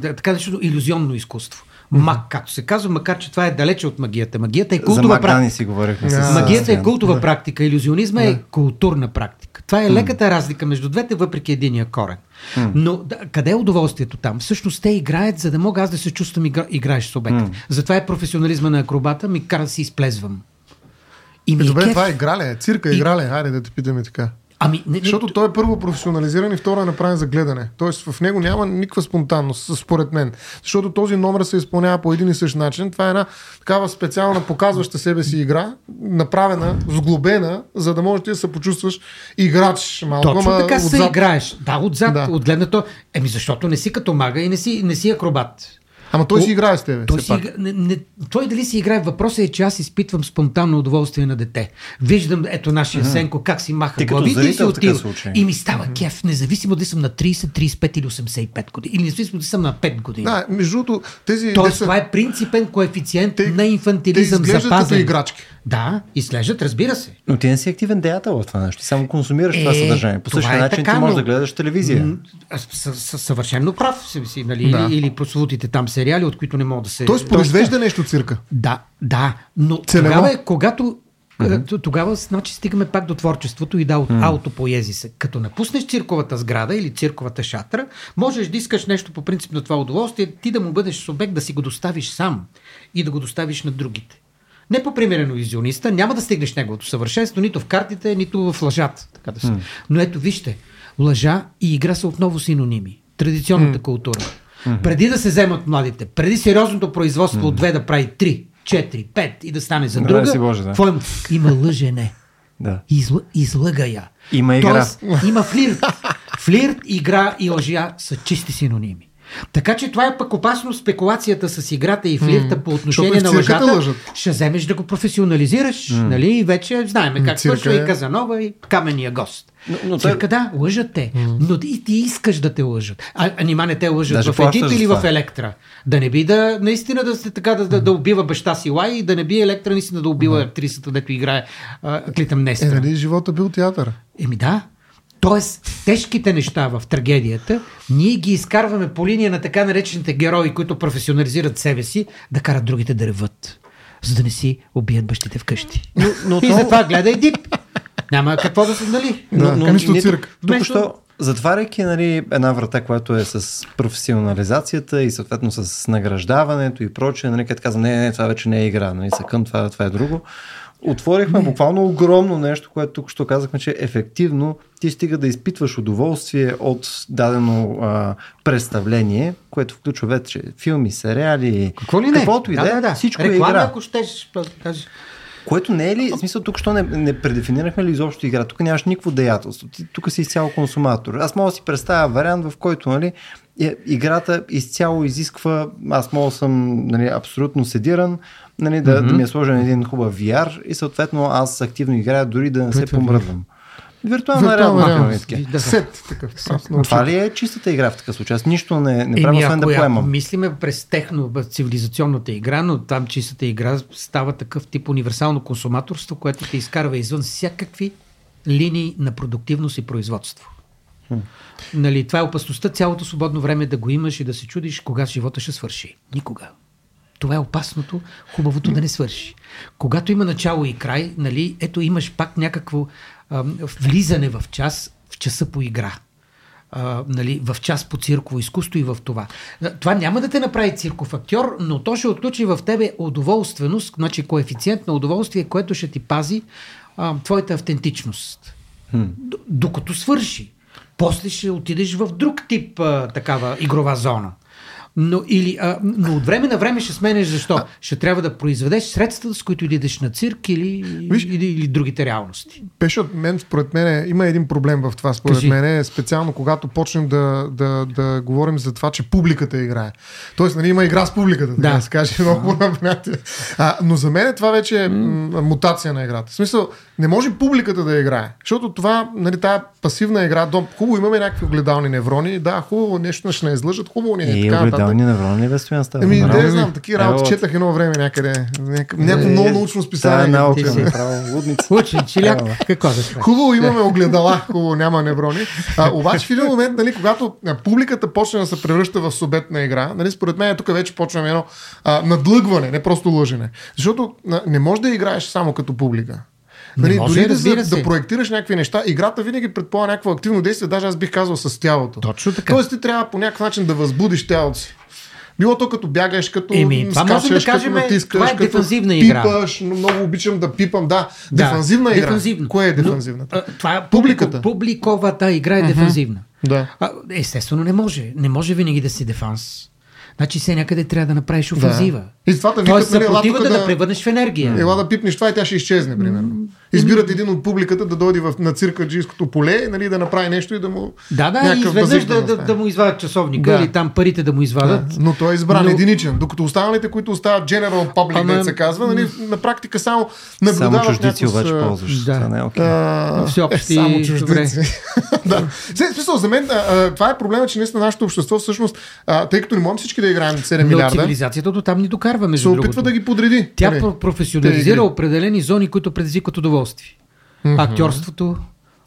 така защото иллюзионно изкуство. Мак, както се казва, макар че това е далече от магията. Магията е култова практика. си говорихме. Yeah. Магията е култова yeah. практика, иллюзионизма yeah. е културна практика. Това е леката mm. разлика между двете, въпреки единия корен. Mm. Но да, къде е удоволствието там? Всъщност те играят, за да мога аз да се чувствам игра, играеш с обект. Mm. Затова е професионализма на акробата, ми кара да си изплезвам. И ми е, Добре, кеф... това е играле, цирка, играле, и... хайде да те питаме така. Ами, не, не, Защото той е първо професионализиран и второ е направен за гледане. Тоест в него няма никаква спонтанност, според мен. Защото този номер се изпълнява по един и същ начин. Това е една такава специална показваща себе си игра, направена, сглобена, за да можеш ти да се почувстваш играч малко. Точно ама, така се играеш. Да, отзад, да. от гледната. Еми защото не си като мага и не си, не си акробат. Ама той О, си играе с тебе. Той, си, не, не, той дали си играе, въпросът е, че аз изпитвам спонтанно удоволствие на дете. Виждам, ето нашия mm-hmm. Сенко, как си маха главите и си отива. И ми става mm-hmm. кеф, независимо дали съм на 30, 35 или 85 години. Или независимо дали съм на 5 години. Да, между другото, тези. Тоест, деца... това е принципен коефициент те, на инфантилизъм те запазен. като играчки. Да, изглеждат, разбира се. Но ти не си активен деятел в това нещо. Ти само консумираш е, това съдържание. По същия е начин така, ти можеш но... да гледаш телевизия. Съвършено прав си, нали? Да. Или, или прословутите там сериали, от които не мога да се. Тоест произвежда нещо цирка. Да, да. Но Целево? тогава е, когато Mm-hmm. Тогава значи, стигаме пак до творчеството и да, от mm-hmm. аутопоези се. Като напуснеш цирковата сграда или цирковата шатра, можеш да искаш нещо по принцип на това удоволствие, ти да му бъдеш субект, да си го доставиш сам и да го доставиш на другите. Не по примерено иллюзиониста, няма да стигнеш неговото съвършенство, нито в картите, нито в лъжата. Така да се. Mm. Но ето вижте, лъжа и игра са отново синоними. Традиционната mm. култура. Mm-hmm. Преди да се вземат младите, преди сериозното производство mm-hmm. от две да прави три, четири, пет и да стане за друга, да Боже, да. Твой, има лъжене. да. Изл, излъга я. Има игра. Тоест, има флирт. Флирт, игра и лъжа са чисти синоними. Така че това е пък опасно спекулацията с играта и флирта mm. по отношение на лъжата. Лъжат. Ще вземеш да го професионализираш, mm. нали? И вече знаем как свършва е. и Казанова и камения гост. Но, но Цирка, да, лъжат те. Mm. Но и ти искаш да те лъжат. А, а нима не те лъжат Даже в Едип или в Електра. Да не би да, наистина да се така да, да, да убива баща си Лай и да не би Електра наистина да убива mm. актрисата, дето играе Клитъм Нестра. Е, нали живота бил театър? Еми да. Тоест, тежките неща в трагедията, ние ги изкарваме по линия на така наречените герои, които професионализират себе си, да карат другите да реват, за да не си убият бащите вкъщи. Но, но и то... затова гледай дип. Няма какво да се нали. Но, но, но цирк. Вместо... Затваряйки нали, една врата, която е с професионализацията и съответно с награждаването и прочее, нали, като казвам, не, не, това вече не е игра, нали, съкъм, това, това е друго отворихме буквално огромно нещо, което тук що казахме, че ефективно ти стига да изпитваш удоволствие от дадено а, представление, което включва вече филми, сериали, Какво ли не? каквото и да, да, да. всичко Реклама, е игра. ако щеш, кажеш. Което не е ли, в смисъл тук, що не, не предефинирахме ли изобщо игра? Тук нямаш никакво деятелство. Ти, тук си изцяло консуматор. Аз мога да си представя вариант, в който нали, е, играта изцяло изисква, аз мога да съм нали, абсолютно седиран, нали, да, mm-hmm. да ми е сложен един хубав VR и съответно аз активно играя дори да не се помръдвам. Виртуална, реалност. реалност. Да. Сет, такъв. Това ли е чистата игра в такъв случай? Аз нищо не, не правя, освен да поемам. Мислиме през техно, цивилизационната игра, но там чистата игра става такъв тип универсално консуматорство, което те изкарва извън всякакви линии на продуктивност и производство. Нали, това е опасността цялото свободно време да го имаш и да се чудиш кога живота ще свърши. Никога. Това е опасното, хубавото да не свърши. Когато има начало и край, нали, ето имаш пак някакво ам, влизане в час, в часа по игра. А, нали, в час по цирково изкуство и в това. Това няма да те направи цирков актьор, но то ще отключи в тебе удоволственост, значи коефициент на удоволствие, което ще ти пази а, твоята автентичност. Д- докато свърши. После ще отидеш в друг тип а, такава игрова зона. Но, или, а, но от време на време ще сменеш защо? Ще трябва да произведеш средства, с които идеш на цирк или, Виж- или, или другите реалности. Пеше от мен, според мен, има един проблем в това, според Кажи. мен, специално когато почнем да, да, да говорим за това, че публиката играе. Тоест, нали, има игра с публиката, Да. да се каже, много. А, но за мен това вече е м- мутация на играта. В смисъл, не може публиката да играе, защото това, нали, тая пасивна игра, дом, хубаво имаме някакви огледални неврони, да, хубаво нещо ще не излъжат, хубаво ни е, така нататък. огледални неврони ли бе стоян става? Еми, не знам, такива работи Ево, четах едно време някъде. Някакво, някакво е, много е, научно списание. наука е право лудница. Учен, чиляк, какво да? Хубаво имаме огледала, хубаво няма неврони. А, обаче в един момент, нали, когато публиката почне да се превръща в субектна игра, нали, според мен тук вече почваме едно а, надлъгване, не просто лъжене. Защото не можеш да играеш само като публика. Нали, може, дори да, се. да проектираш някакви неща, играта винаги предполага някакво активно действие, даже аз бих казал с тялото. Точно така. Тоест ти трябва по някакъв начин да възбудиш тялото си. Било то като бягаш, като Еми, скачаш, да кажем, като натискаш, това е като дефанзивна игра. пипаш, но много обичам да пипам, да. Да, Дефанзивна игра. дефанзивна. Кое е Но, дефанзивната? а, това е Публиката. публико, публиковата игра е дефанзивна. Да. А, естествено не може. Не може винаги да си дефанс. Значи все някъде трябва да направиш офанзива. И това да викат, нали, ела да... да- превърнеш в енергия. Ела да пипнеш това и тя ще изчезне, примерно. Избират един от публиката да дойде в, на циркаджийското поле, нали, да направи нещо и да му... Да, да, и някакъв изведнъж да, да, да му извадят часовника Да. или там парите да му извадат. Да, но той е избран Но- единичен, докато останалите, които остават general public, Ама- да се казва, нали, на практика само Само наблюдават чуждици някакво с, обаче ползваш. да. Това не е окей. а, Всеобщи- е, само чуждици. да. Сега, в смисъл, за мен а, това е проблема, че наистина нашето общество всъщност, а, тъй като не можем всички да играем 7 Но милиарда, цивилизацията до там ни докарва, се между опитва другото. да ги подреди. Тя Нали? про- Те професионализира игри. определени зони, които предизвикват удоволствие. Актьорството,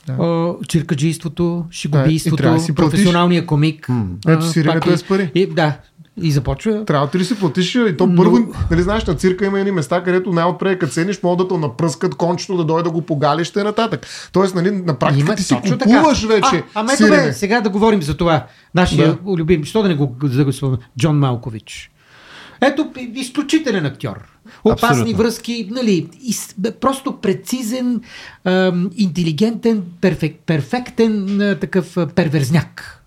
а, чиркаджийството, шигубийството, да си платиш. професионалния комик. Ето а, сиренето пак е с пари. И, да, и започва. Трябва ти ли си платиш и то Но- първо, нали знаеш, на цирка има едни места, където най-отпред, като цениш, могат да те напръскат кончето, да дойде да го погалиш и нататък. Тоест, нали, на практика Има ти си купуваш така. вече А, ама ето бе, сега да говорим за това. Нашия Да. любим, що да не го, да го Джон Малкович. Ето, изключителен актьор. Опасни Абсолютно. връзки, нали, из, просто прецизен, интелигентен, перфек, перфектен такъв перверзняк.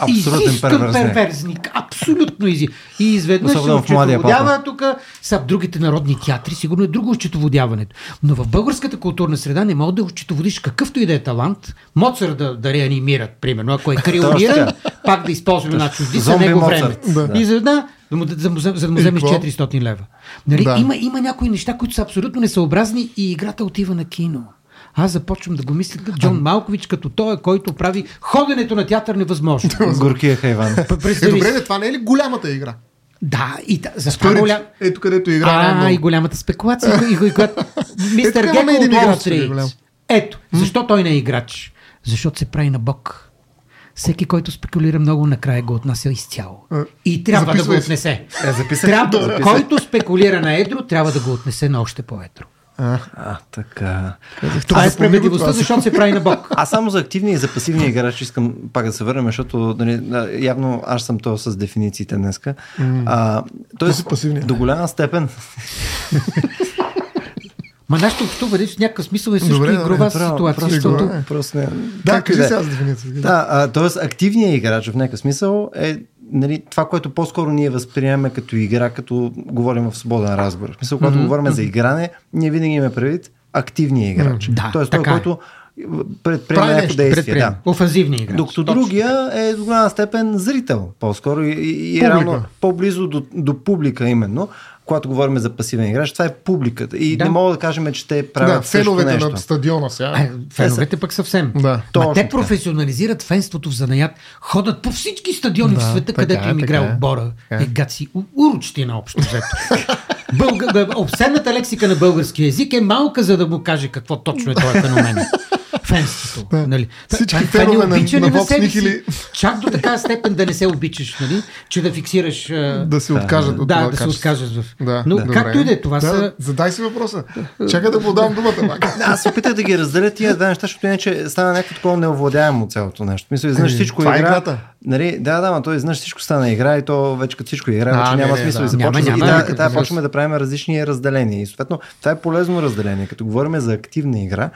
Абсолютен перверзник. Абсолютно изи. И изведнъж се Особено очетоводява тук. Са другите народни театри, сигурно е друго очетоводяването. Но в българската културна среда не мога да очетоводиш какъвто и да е талант. Моцар да, да реанимират, примерно. Ако е криониран, пак да използваме на чужди за Зомби него време. Да. И за да, да, му, за, да му вземеш какво? 400 лева. Нали? Да. Има, има някои неща, които са абсолютно несъобразни и играта отива на кино. Аз започвам да го мисля като Джон Малкович, като той, който прави ходенето на театър невъзможно. Горкия хайван. Е, добре, не, това не е ли голямата игра? Да, и та, за това голям... ето където игра А, и най-много. голямата спекулация. и, и, когато... Мистер един от. Стрит. Ето, защо той не е играч? Защото се прави на бог. Всеки, който спекулира много, накрая го отнася изцяло. И трябва да го записвай отнесе. Е, записах. Трябва, Записах. който спекулира на едро, трябва да го отнесе на още по-едро. А, А, така. Това е справедливостта, защото се прави на бог. Аз само за активния и за пасивния играч искам пак да се върнем, защото нали, явно аз съм то с дефинициите днеска. А, тоест, си пасивният. до голяма степен Ма нашето общуване в някакъв смисъл е също Добре, игрова Право, ситуация. просто, Защото... просто не. да, Както и кажи да е. сега с дефиницията. Да, а, т.е. активният играч в някакъв смисъл е нали, това, което по-скоро ние възприемаме като игра, като говорим в свободен разговор. В смисъл, когато говорим за игране, ние винаги имаме предвид активния играч. Да, Тоест той, е. който предприема някакво действие. Да. Офанзивния играч. Докато Точно. другия е до голяма степен зрител, по-скоро и, и, и Публика. реално по-близо до, до публика именно. Когато говорим за пасивен играч, това е публиката. И Да. не мога да кажем, че те правят Да, феновете нещо. на стадиона сега. А, феновете пък съвсем. Да. Ма Точно те професионализират фенството в занаят, ходят по всички стадиони в Да, света, така където им е. отбора. Е. Е, гаци, урочтина общо взето. Бълга, бе, обседната лексика на български язик е малка, за да му каже какво точно е този феномен. Фенството. Да. Нали? Всички Това- това е фенове на- на Vox себе си. Nihili. Чак до така степен да не се обичаш, нали? че да фиксираш... Да се откажат от да, това да се качество. откажеш в... Да, Но добре. както и да е, това да, са... Задай си въпроса. Чакай да му дам думата. пак. Аз се опитах да ги разделя тия две неща, защото иначе стана някакво такова неовладяемо цялото нещо. Мисля, изведнъж Ами, всичко това е игра. играта. Нали, да, да, но той изведнъж всичко стана игра и то вече като всичко игра, вече не, няма не, смисъл. да. И започва Няма, и няма, да, да, почваме да правим различни разделения. И съответно, това е полезно разделение. Като говорим за активна игра,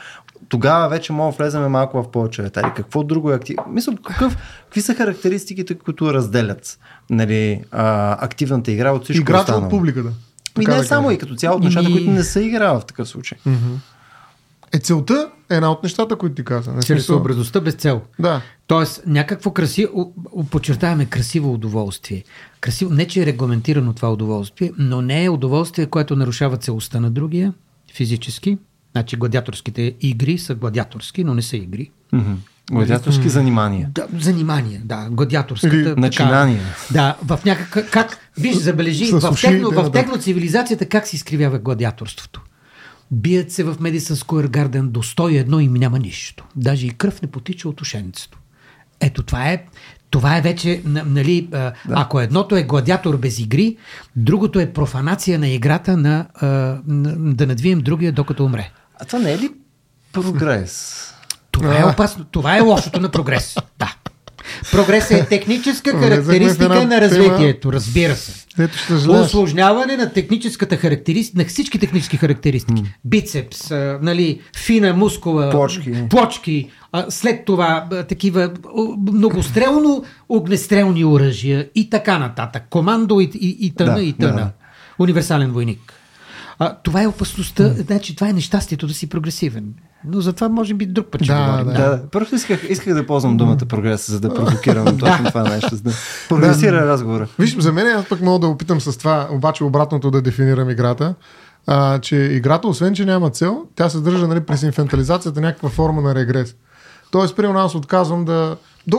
тогава вече мога да влеземе малко в повече детайли. Какво друго е активно? Мисля, какъв, какви са характеристиките, които разделят нали, а, активната игра от всичко Играта останало? от публиката. И не да само, и като цяло от нещата, Ими- които не са игра в такъв случай. Е, целта е една от нещата, които ти каза. Не Целесообразността без цел. Да. Тоест, някакво красиво, подчертаваме красиво удоволствие. Красиво, не че е регламентирано това удоволствие, но не е удоволствие, което нарушава целостта на другия, физически. Значи гладиаторските игри са гладиаторски, но не са игри. Мгм. Гладиаторски занимания. Да, занимание, да, гладиаторската. Така, начинание. Да, в някакъв... Как, виж, забележи, С в, техно, да, в техно цивилизацията как се изкривява гладиаторството. Бият се в Медисън Square Garden до 101 и няма нищо. Даже и кръв не потича от ушенцето. Ето това е, това е вече, нали, да. ако едното е гладиатор без игри, другото е профанация на играта на, на да надвием другия докато умре. А това не е ли прогрес? Това е опасно. Това е лошото на прогрес. Да. Прогрес е техническа характеристика една на развитието, разбира се. Осложняване на техническата характеристика, на всички технически характеристики. Бицепс, нали, фина мускула, Плочки. плочки след това такива многострелно огнестрелни оръжия и така нататък. Командо и, и, и тъна, Да, и тъна. да. Универсален войник. А, това е опасността, значи това е нещастието да си прогресивен. Но за това може би друг път ще Да, говорим. да. Да, да. Първо исках, исках да ползвам думата прогрес, за да провокирам точно това нещо, да прогресира разговора. Виж, за мен аз пък мога да опитам с това, обаче обратното да дефинирам играта. А, че играта, освен че няма цел, тя съдържа нали, през инфантализацията някаква форма на регрес. Тоест, примерно аз отказвам да...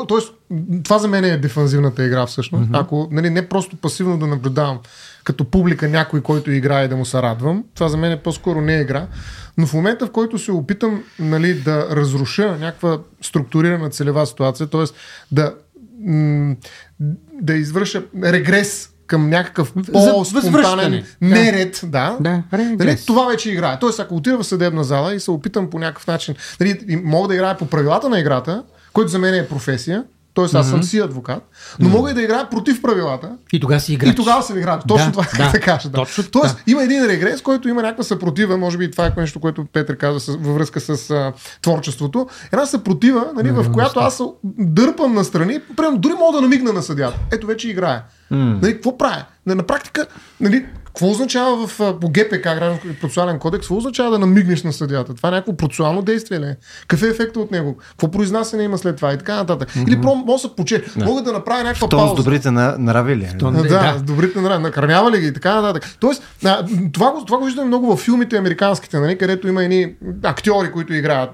Тоест, това за мен е дефанзивната игра всъщност. Mm-hmm. Ако нали, не просто пасивно да наблюдавам като публика някой, който играе да му се радвам, това за мен е по-скоро не е игра. Но в момента, в който се опитам нали, да разруша някаква структурирана целева ситуация, т.е. да, м- да извърша регрес към някакъв по-спонтанен неред, да, Да, регрес. Нали, това вече играе. Тоест, ако отида в съдебна зала и се опитам по някакъв начин, нали, и мога да играя по правилата на играта, който за мен е професия, Тоест аз съм си адвокат, но мога и да играя против правилата. И тогава си играч. И тогава съм играч. Точно Да, това да. да, да кажа. Да. Точно Тоест, така. има един регрес, който има някаква съпротива, може би това е нещо, което Петър каза с, във връзка с а, творчеството. Една съпротива, нали, в която аз дърпам настрани, примерно дори мога да намигна на съдята. Ето вече играе. Нали, какво прави? На, на практика, нали, какво означава в, по ГПК, граждански процесуален кодекс, какво означава да намигнеш на съдята? Това е някакво процесуално действие ли? е? Какъв е ефекта от него? Какво произнасяне има след това и така нататък? Или про, може да се поче. Мога да направя някаква То с пауза. добрите на, нрави ли? е? То- Да, Да. да, с добрите нрави. Накърнява ли ги и така нататък. Тоест, това, го, това го виждаме много в филмите американските, нали, където има едни актьори, които играят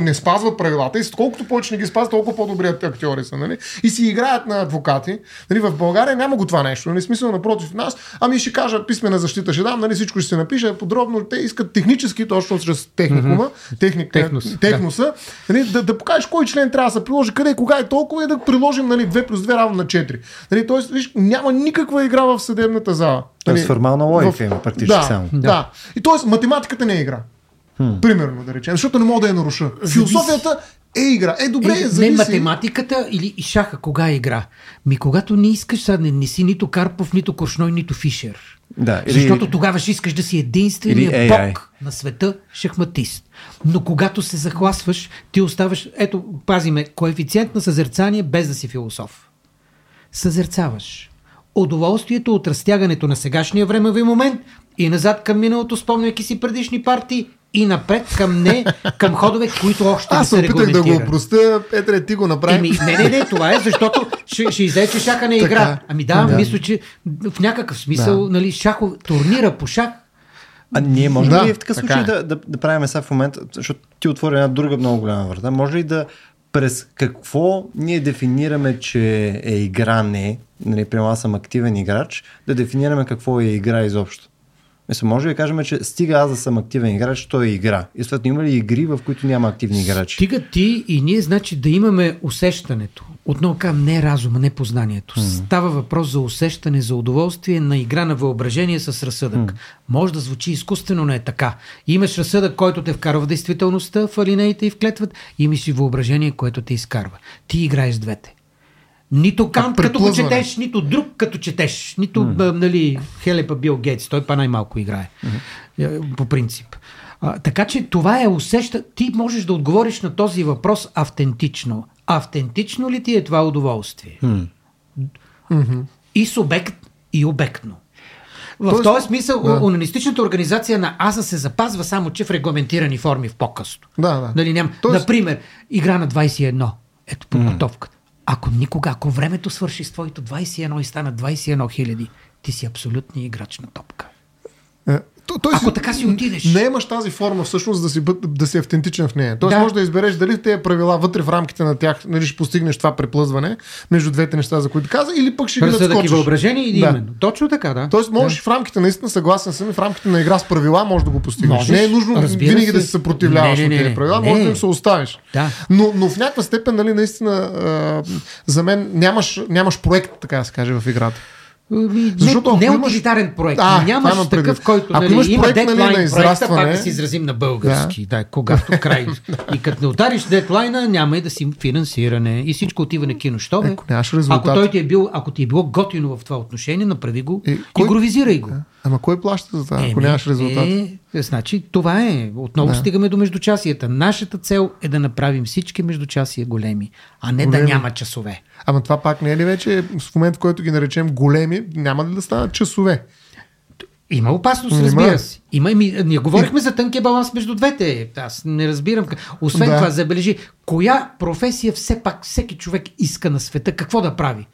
не спазват правилата и с колкото повече не ги спазват, толкова по-добри актьори са. Нали? И си играят на адвокати. Нали, в България няма го това нещо. Нали, смисъл напротив нас. Ами ще кажа писмена защита, ще дам, нали, всичко ще се напише подробно. Те искат технически, точно чрез техникума, техник, Технос, техноса, нали, да, да покажеш кой член трябва да се приложи, къде, кога е толкова и да приложим нали, 2 плюс 2 равно на 4. Нали, тоест, виж, няма никаква игра в съдебната зала. Тоест Нали, формална логика в- има практически да, само. Да. да. И т.е. математиката не е игра. Примерно, да речем. Защото не мога да я наруша. Философията е игра. Е, добре, Е, не зависи. математиката или и шаха, кога е игра? Ми когато не искаш, сега не, не си нито Карпов, нито Коршной, нито Фишер. Да, или- Защото тогава ще искаш да си единствения Или AI. бог на света шахматист. Но когато се захласваш, ти оставаш, ето, пазиме, коефициент на съзерцание без да си философ. Съзерцаваш. Удоволствието от разтягането на сегашния времеви момент и назад към миналото, спомняйки си предишни партии и напред към не, към ходове, които още не Аз се са опитах да го опростя. Петре, ти го направи. Еми, не, не, не, това е защото ще, ще излезе, че шаха не Така. игра. Ами да, Да. мисля, че в някакъв смисъл, Да. нали, шахов, турнира по шах, А ние можем Да, ли в такъв така случай е. да, да, да правим сега в момента, защото ти отвори една друга много голяма врата, може ли да през какво ние дефинираме, че е игра не, нали, прямо аз съм активен играч, да дефинираме какво е игра изобщо? Мисля, може да кажем, че стига аз да съм активен играч, то е игра. И след има ли игри, в които няма активни играчи? Стига ти и ние, значи, да имаме усещането. Отново казвам, не разума, не познанието. Mm. Става въпрос за усещане, за удоволствие на игра на въображение с разсъдък. Mm. Може да звучи изкуствено, но е така. Имаш разсъдък, който те вкарва в действителността, в алинеите и в клетват, имаш и въображение, което те изкарва. Ти играеш двете. Нито Кант като го четеш, нито друг като четеш, нито mm. нали, Хелепа Бил Гейтс, той па най-малко играе, mm-hmm. по принцип. А, така че това е усеща. Ти можеш да отговориш на този въпрос автентично. Автентично ли ти е това удоволствие? Mm-hmm. И субект, и обектно. В Тоест, този смисъл, да. унанистичната организация на АСА се запазва само, че в регламентирани форми в по-късно. Да, да. Нали, ням... Тоест... Например, игра на 21. Ето подготовката. Mm. Ако никога, ако времето свърши с твоето 21 и стана 21 хиляди, ти си абсолютният играч на топка. Той Ако си, така си отидеш. Не имаш тази форма всъщност да си, да си автентичен в нея. Тоест да. можеш да избереш дали тези правила вътре в рамките на тях нали, ще постигнеш това преплъзване между двете неща, за които каза, или пък ще ги надскочиш. въображение и да. именно. Точно така, да. Тоест можеш да. в рамките, наистина съгласен съм, в рамките на игра с правила можеш да го постигнеш. Можеш, не е нужно винаги се. да се съпротивляваш не, не, не, на тези правила, не. може да им се оставиш. Да. Но, но в някаква степен, нали, наистина, а, за мен нямаш, нямаш проект, така да се каже, в играта. Ми, Защото не, не имаш... утилитарен проект. А, Нямаш такъв, предвид. който ако нали, имаш има проект, дедлайн нали, на проекта, пак да си изразим на български. Да, да когато край. и като не удариш дедлайна, няма и да си финансиране. И всичко отива на кино. Що, бе? Ако, той ти е бил, ако ти е било готино в това отношение, направи го и, кой... игровизирай го. Да. Ама кой плаща за това, ако нямаш резултат? Е, значи, това е. Отново да. стигаме до междучасията. Нашата цел е да направим всички междучасия големи, а не големи. да няма часове. Ама това пак не е ли вече в момент, в който ги наречем големи, няма ли да станат часове? Има опасност, Има. разбира се. Има, ми, ние говорихме за тънкия баланс между двете. Аз не разбирам. Освен да. това, забележи, коя професия все пак всеки човек иска на света, какво да прави?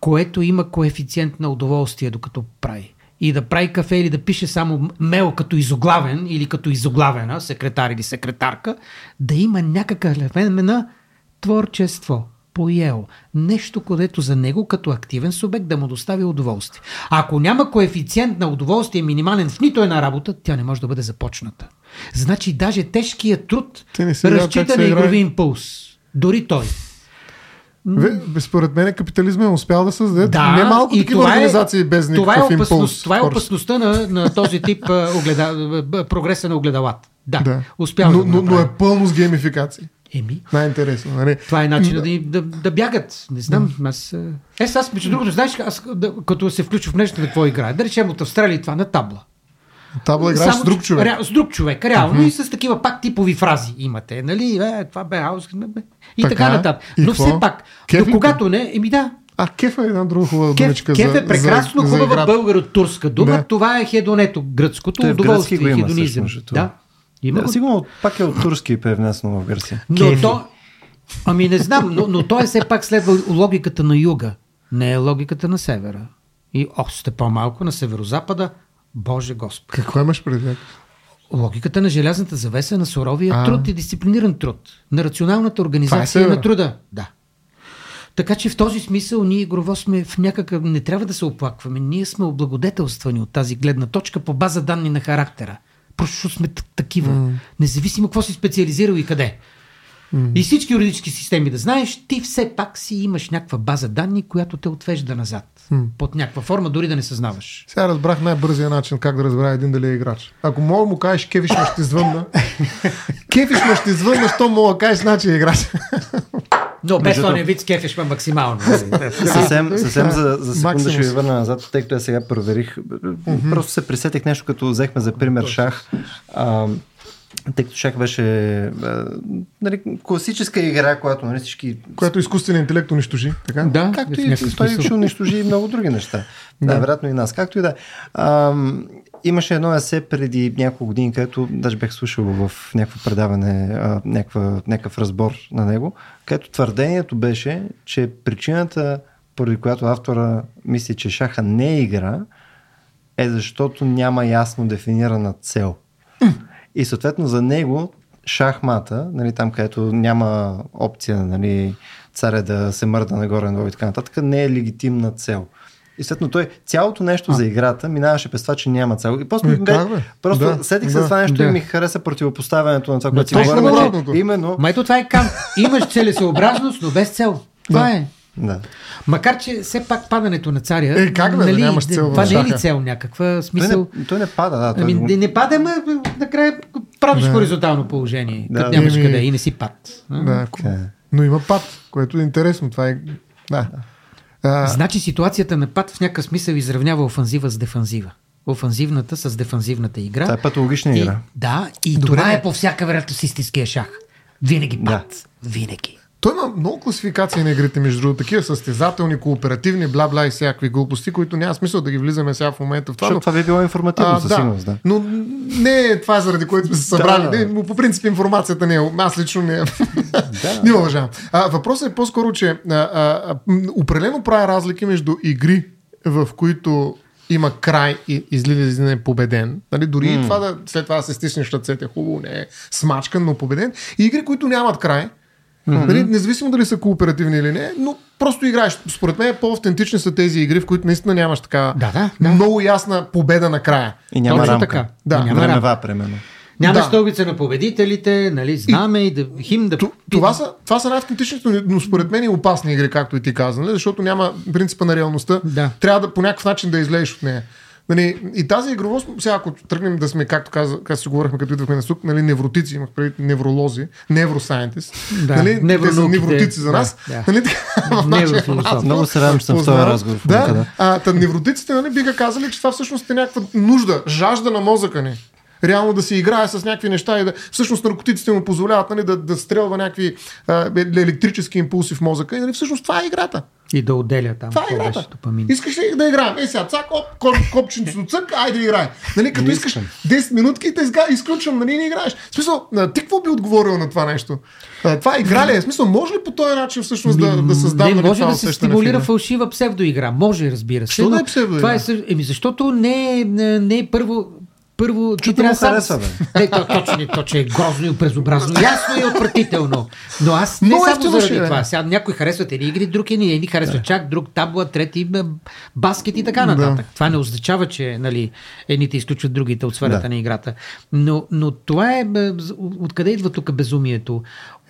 Което има коефициент на удоволствие, докато прави и да прави кафе или да пише само мел като изоглавен или като изоглавена, секретар или секретарка, да има някакъв елемент на творчество, поел. Нещо, където за него като активен субект да му достави удоволствие. Ако няма коефициент на удоволствие минимален в нито една работа, тя не може да бъде започната. Значи даже тежкият труд разчита на игрови импулс. Дори той. Според мен капитализма е успял да създаде да, немалко такива това е- организации е, без никакъв това е опасност, импулс. Това е опасността на, на този тип огледа, прогреса на огледалата. Да, да. успял но, да но, но е пълно с геймификации. Еми. Най-интересно. Нали? Това е начин да, да, да бягат. Не знам. Аз, е, аз между другото, знаеш, аз, да, като се включва в нещо, какво играе. Да речем от Австралия това на табла. Табла играеш с друг човек. Ре, с друг човек, реално. Uh-huh. И с такива пак типови фрази имате. Нали? Е, това бе хаос. И така, така нататък. Но какво? все пак, до когато не, еми да, а кеф е една друга хубава кеф, думичка. Кеф е прекрасно за, хубава българо-турска дума. Да. Това е хедонето, гръцкото, удоволствие, хедонизъм. Да. Има да, сигурно пак е от турски превнесено в Гърция. Но Кефи. то, ами не знам, но, но той е все пак следва логиката на юга. Не е логиката на севера. И още по-малко на северо-запада. Боже Господ. Какво имаш предвид? Логиката на желязната завеса на суровия а. труд и дисциплиниран труд. На рационалната организация е на труда. Да. Така че в този смисъл ние игрово сме в някакъв... Не трябва да се оплакваме. Ние сме облагодетелствани от тази гледна точка по база данни на характера. Просто сме такива. Mm. Независимо какво си специализирал и къде. Mm. И всички юридически системи да знаеш, ти все пак си имаш някаква база данни, която те отвежда назад. Mm. Под някаква форма, дори да не съзнаваш. Сега разбрах най-бързия начин как да разбера един дали е играч. Ако мога му кажеш кефиш ме ще звънна. кефиш ме ще звънна, що мога да кажеш значи е играч. Но без този вид кефиш ме максимално. съвсем, съвсем за, за секунда ще ви върна назад, тъй като я сега проверих. Mm-hmm. Просто се присетих нещо, като взехме за пример шах. А, тъй като шах беше а, нали, класическа игра, която нали, всички... Която изкуственият интелект унищожи, така? Да, както и той ще унищожи и много други неща. Да, да вероятно и нас. Както и да. А, имаше едно есе преди няколко години, където даже бях слушал в някакво предаване, а, някаква, някакъв разбор на него, където твърдението беше, че причината, поради която автора мисли, че шаха не е игра, е защото няма ясно дефинирана цел. И съответно за него шахмата, нали, там където няма опция нали, царя да се мърда нагоре надолу и така нататък, не е легитимна цел. И след той цялото нещо а. за играта минаваше през това, че няма цел. И просто, Е, бе, просто Да, сетих се да, за това нещо да. и ми хареса противопоставянето на това, Но което си говорим. Именно. Ма ето това е Кант. Имаш целесообразност, но без цел. Това е. Да. Макар, че все пак падането на царя. нали, Е, как бе, да нямаш цел Това не е ли цел някаква? Той Смисъл. не, той не пада, да. Той Ами, не, не пада, ма накрая правиш Да. хоризонтално положение, Да. като нямаш Еми- къде и не си пад. Да, Така е. но има пад, което е интересно. Това е... Да. А, Значи ситуацията на пад в някакъв смисъл изравнява офанзива с дефанзива. Офанзивната с дефанзивната игра. Това е патологична и, игра. да, и Добре. това е по всяка вероятност истинския шах. Винаги Да. пад. Винаги. Той има много класификации на игрите, между другото, такива състезателни, кооперативни, бла-бла и всякакви глупости, които няма смисъл да ги влизаме сега в момента в това. Защото но- това би било информативно, със сигурност, да. Но не е това, заради което сме се събрали. Да. Не, по принцип информацията не е. Аз лично не, не уважавам. А, въпросът е по-скоро, че а, а, определено правя разлики между игри, в които има край и излизане победен. Нали, дори и това да след това да се стиснеш ръцете, хубаво, не е смачкан, но победен. И игри, които нямат край. Нали, независимо дали са кооперативни или не, но просто играеш. Според мен по-автентични са тези игри, в които наистина нямаш така Да, да, да. много ясна победа накрая. И няма Точно рамка. така. Да. И няма рамка. Времева, примерно. Няма Да. стълбица на победителите, нали, знаме и, да, хим да... Това са, това са най-автентичните, но- но според мен и опасни игри, както и ти каза, нали? защото няма принципа на реалността. Да. Трябва да по някакъв начин да излезеш от нея. Нали, и тази игровост, сега ако тръгнем да сме, както каза, как си говорихме, като идвахме на тук, нали, невротици, имах предвид невролози, невросайентист. Да, нали, те са невротици за нас. Да. Нали, така, в нашия Много се радвам, че съм в този разговор да. а, та невротиците нали, биха казали, че това всъщност е някаква нужда, жажда на мозъка ни. Реално да се играе с някакви неща и да. Всъщност наркотиците му позволяват нали, да, да стрелва някакви а, е, електрически импулси в мозъка. И нали, всъщност това е играта. И да отделя там. Това е играта. Искаш ли да играем? Е, сега, цак, оп, коп, копченцето цък, айде да играем. Нали, като Не искаш искам. 10 минутки и те изга- изключвам, нали, не играеш. В смисъл, ти какво би отговорил на това нещо? Това игра ли е? В смисъл, може ли по този начин всъщност да, да създам не, може това да се стимулира фалшива псевдоигра. Може, разбира се. Що да е псевдоигра? Това е, еми, защото не е, не, не е първо първо, ти трябва сам... харесва, бе. Не, то, точно, не, то, че е грозно и безобразно. Ясно и отвратително. Но аз не Много само ефтино заради е. това. Сега някой харесват едни игри, друг едни, едни харесват чак, друг табла, трети баскет и така нататък. Това не означава, че нали, едните изключват другите от сферата Да. на играта. Но, но това е... Откъде идва тук безумието?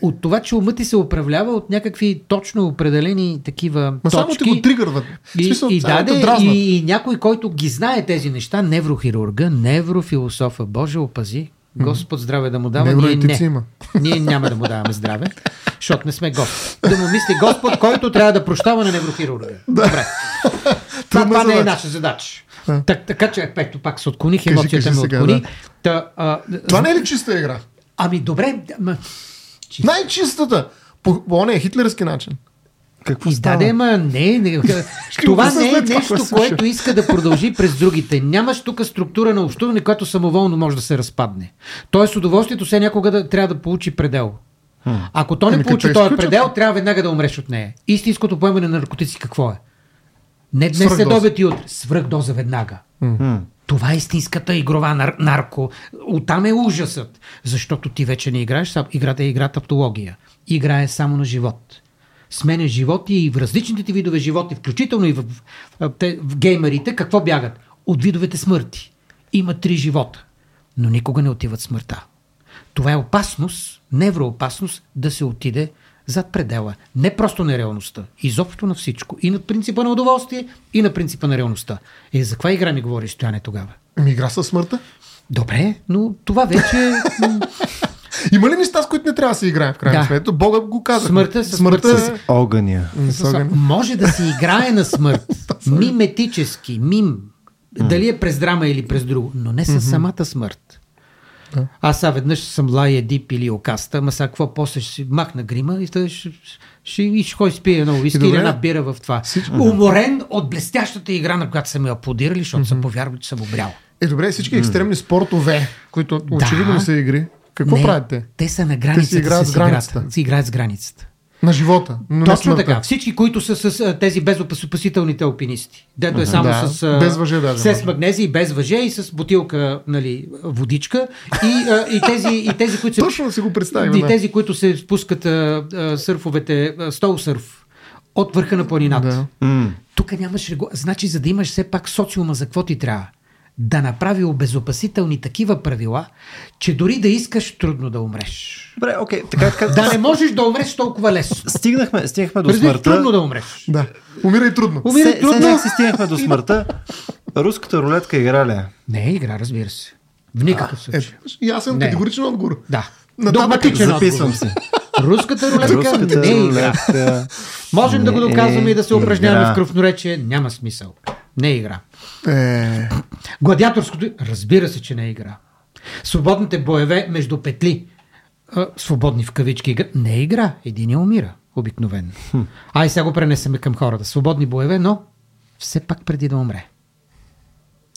От това, че умът ти се управлява от някакви точно определени такива Ма само точки. ти го тригърват. И, смисъл, и, само даде, и, и някой, който ги знае тези неща, неврохирурга, неврофилософа, Боже опази, Господ здраве да му дава, ние не. има. Ние няма да му даваме здраве, защото не сме Господ. Да му мисли Господ, който трябва да прощава на неврохирурга. Добре. Това, това не е наша задача. Да. Так, така че, ето пак се отклоних, емоцията ме отклони. да. Та, а, Това не е ли чиста игра? Ами добре, ма, чист- Най-чистата. По, по ония хитлерски начин. Какво И става? да, да, ма, не, не. това не е нещо, се което иска да продължи през другите. Нямаш тук структура на общуване, която самоволно може да се разпадне. Тоест, удоволствието все някога да, трябва да получи предел. Ако то не Ами, получи този предел, трябва веднага да умреш от нея. Истинското поемане на наркотици какво е? Не днес след Свръхдоза. обед и утре. Свръхдоза веднага. Това е истинската игрова нар- нарко. Оттам е ужасът. Защото ти вече не играеш, сам- играта е игра тавтология. Играе само на живот. Сменяш животи и в различните видове животи, включително и в, в, в, в геймерите, какво бягат? От видовете смърти. Има три живота, но никога не отиват смъртта. Това е опасност, невроопасност да се отиде зад предела. Не просто на реалността, изобщо на всичко. И на принципа на удоволствие, и на принципа на реалността. Е, за каква игра ми говори Стояне тогава? Ами игра със смъртта. Добре, но това вече... Има ли неща, с които не трябва да се играе в крайна Да. сметка? Бога го каза. Смъртта със смъртта смъртта. е... Огъня. М, с огън. Може да се играе на смърт. Миметически, мим. Дали е през драма или през друго, но не с самата смърт. Да. Аз сега веднъж съм лая дип или окаста, ама сега какво после ще си махна грима и ще, ще, ще, и ще ходи спие едно добре. или една бира в това. Уморен от блестящата игра, на която са ме аплодирали, защото съм повярвал, че съм обрял. Е, добре, всички екстремни спортове, които очевидно не са игри. Какво Не, правят те? Те са на границата играят с с границата. Си играят с границата. На живота. Но Точно смъртта. така. Всички, които са с а, тези безопасителните алпинисти. Дето е само Да, с, а, без въже даже с може. магнезия и без въже и с бутилка нали, водичка. И, а, и, тези, и тези, които се Точно да си го представим. и да. тези, които се спускат а, а, сърфовете, а, стол сърф от върха на планината. Да. Тук нямаш регу... Значи, за да имаш все пак социума, за какво ти трябва? Да направи обезопасителни такива правила, че дори да искаш, трудно да умреш. Добре, окей, така, така. Да не можеш да умреш толкова лесно. Стигнахме, стигнахме до Разбираш, смъртта. трудно да умреш. Да. Умирай трудно. Умира Се, трудно. се, си стигнахме до смъртта. Руската рулетка игра ли е? Не е игра, разбира се. В никакъв Е, случай. ясен, Не. категоричен отговор. Да. Догматичен Записвам си. Руската рулетка Руската не е игра. Можем да го Не е доказваме и да се упражняваме в кръвноречие. Няма смисъл. Не е игра. Е, Гладиаторското, разбира се, че не е игра. Свободните боеве между петли, свободни в кавички игра, не е игра. Един я умира, обикновено. Ай, сега го пренесеме към хората. Свободни боеве, но все пак преди да умре.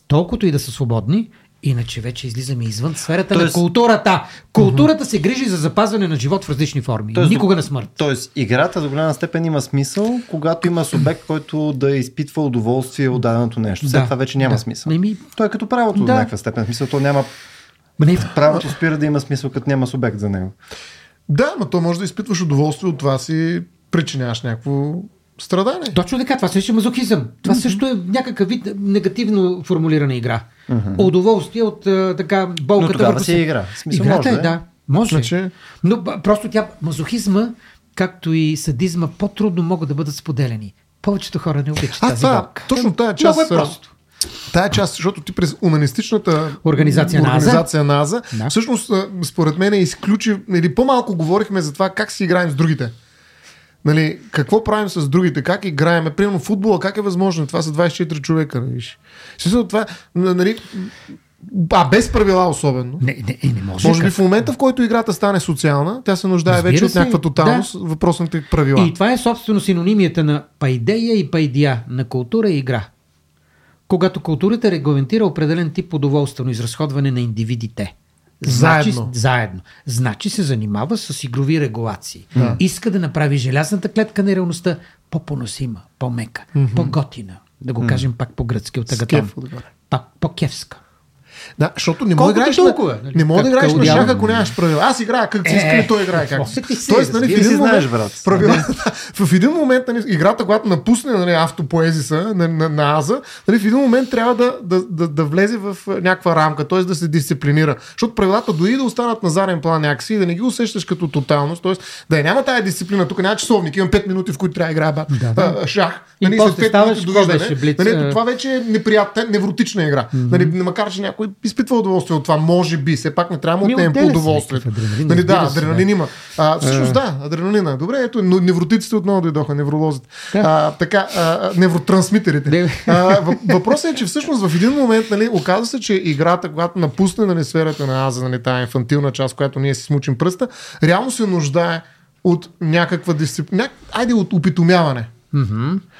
Толкова и да са свободни, иначе вече излизаме извън сферата на Тоест- културата. Културата се грижи за запазване на живот в различни форми. Тоест, Никога на смърт. Тоест, играта до голяма степен има смисъл, когато има субект, който да изпитва удоволствие от даденото нещо. След Да, това вече няма да. смисъл. Еми- Той е като правото Да. до някаква степен. Смисъл, то няма... Ма не, Правото спира да има смисъл, като няма субект за него. да, но то може да изпитваш удоволствие от това си причиняваш някакво страдание. Точно така, това също е мазохизъм. Това също е някакъв вид негативно формулирана игра. Удоволствие от а, така болката. Но тогава върху си е игра. Смисъл, Играта може е, да е. да. Може. Значи- Но просто тя, мазохизма, както и садизма, по-трудно могат да бъдат споделени. Повечето хора не обичат А, тази това, болка. точно тая част. Много е просто. Тая част, защото ти през унанистичната Организация на Аза. организация на Аза, Да. всъщност, според мен, изключи, или по-малко говорихме за това как си играем с другите. Нали, какво правим с другите, как играем, примерно футбола, как е възможно, това са 24 човека, нали, Смисъл, това, нали, а без правила особено. Не, не, е, не може. Може би в момента, в който играта стане социална, тя се нуждае Разбира вече от се, някаква тоталност, въпросните правила. И това е собствено синонимията на пайдея и пайдия, на култура и игра. Когато културата регламентира определен тип удоволствено изразходване на индивидите. Значи, Заедно. заедно. Значи се занимава с игрови регулации. Иска да направи желязната клетка на реалността по-поносима, по-мека, по-готина. Да го кажем пак по-гръцки от Агатон. по-кевска. Да, защото не мога да играеш, толкова, на, нали? не мога да играеш на шах, ако нямаш правила. Аз играя как си Е, искам и той играе как си. си, Тоест, нали, в един момент, правила, в един момент, нали, играта, когато напусне нали, автопоезиса на, на, на Аза, нали, в един момент трябва да, да, да, да влезе в някаква рамка, т.е. да се дисциплинира. Защото правилата дори да останат на заден план някакси и да не ги усещаш като тоталност, т.е. да я няма тая дисциплина. Тук няма часовник, имам 5 минути, в които трябва да играя Да, да. шах. И Нали, после след пет ставаш, довиждане. Нали, това вече е неприятна, невротична игра. Нали, макар, че някой изпитва удоволствие от това, може би, все пак не трябва да Ми, му отнемем по някакъв адреналин, Нали, да, адреналин има. А, всъщност да, адреналина. Добре, ето, но невротиците отново дойдоха, невролозите. А, така, а, невротрансмитерите. Не. А, въп- въпросът е, че всъщност в един момент, нали, оказва се, че играта, когато напусне нали, сферата на Аза, нали, тая инфантилна част, която ние си смучим пръста, реално се нуждае от някаква дисциплина. Няк... Айде, от опитомяване.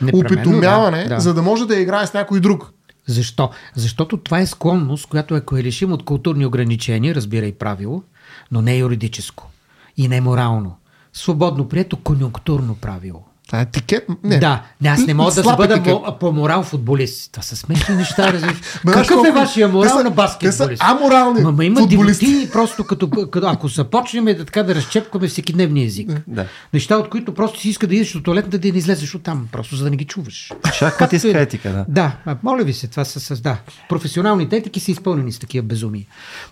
Непременно, Опитомяване, да, да. за да може да играе с някой друг. Защо? Защото това е склонност, която ако я лишим от културни ограничения, разбира и правило, но не юридическо и не морално. Свободно прието конюнктурно правило. Това е етикет. Не. Да, не, аз не мога да Слаб бъда етикет. мо, по морал футболист. Това са смешни неща. Какъв е вашия те морал са- на те баскетболист? са аморални Ма, ма има футболисти. дивоти, просто като, като, ако започнем да, така да разчепкаме всеки дневния език. Да. Неща, от които просто си иска да идеш от туалетната, да не излезеш от там, просто за да не ги чуваш. Шахът Както иска етика, да. Да, а, моля ви се, това са с, да. Професионалните етики са изпълнени с такива безумия.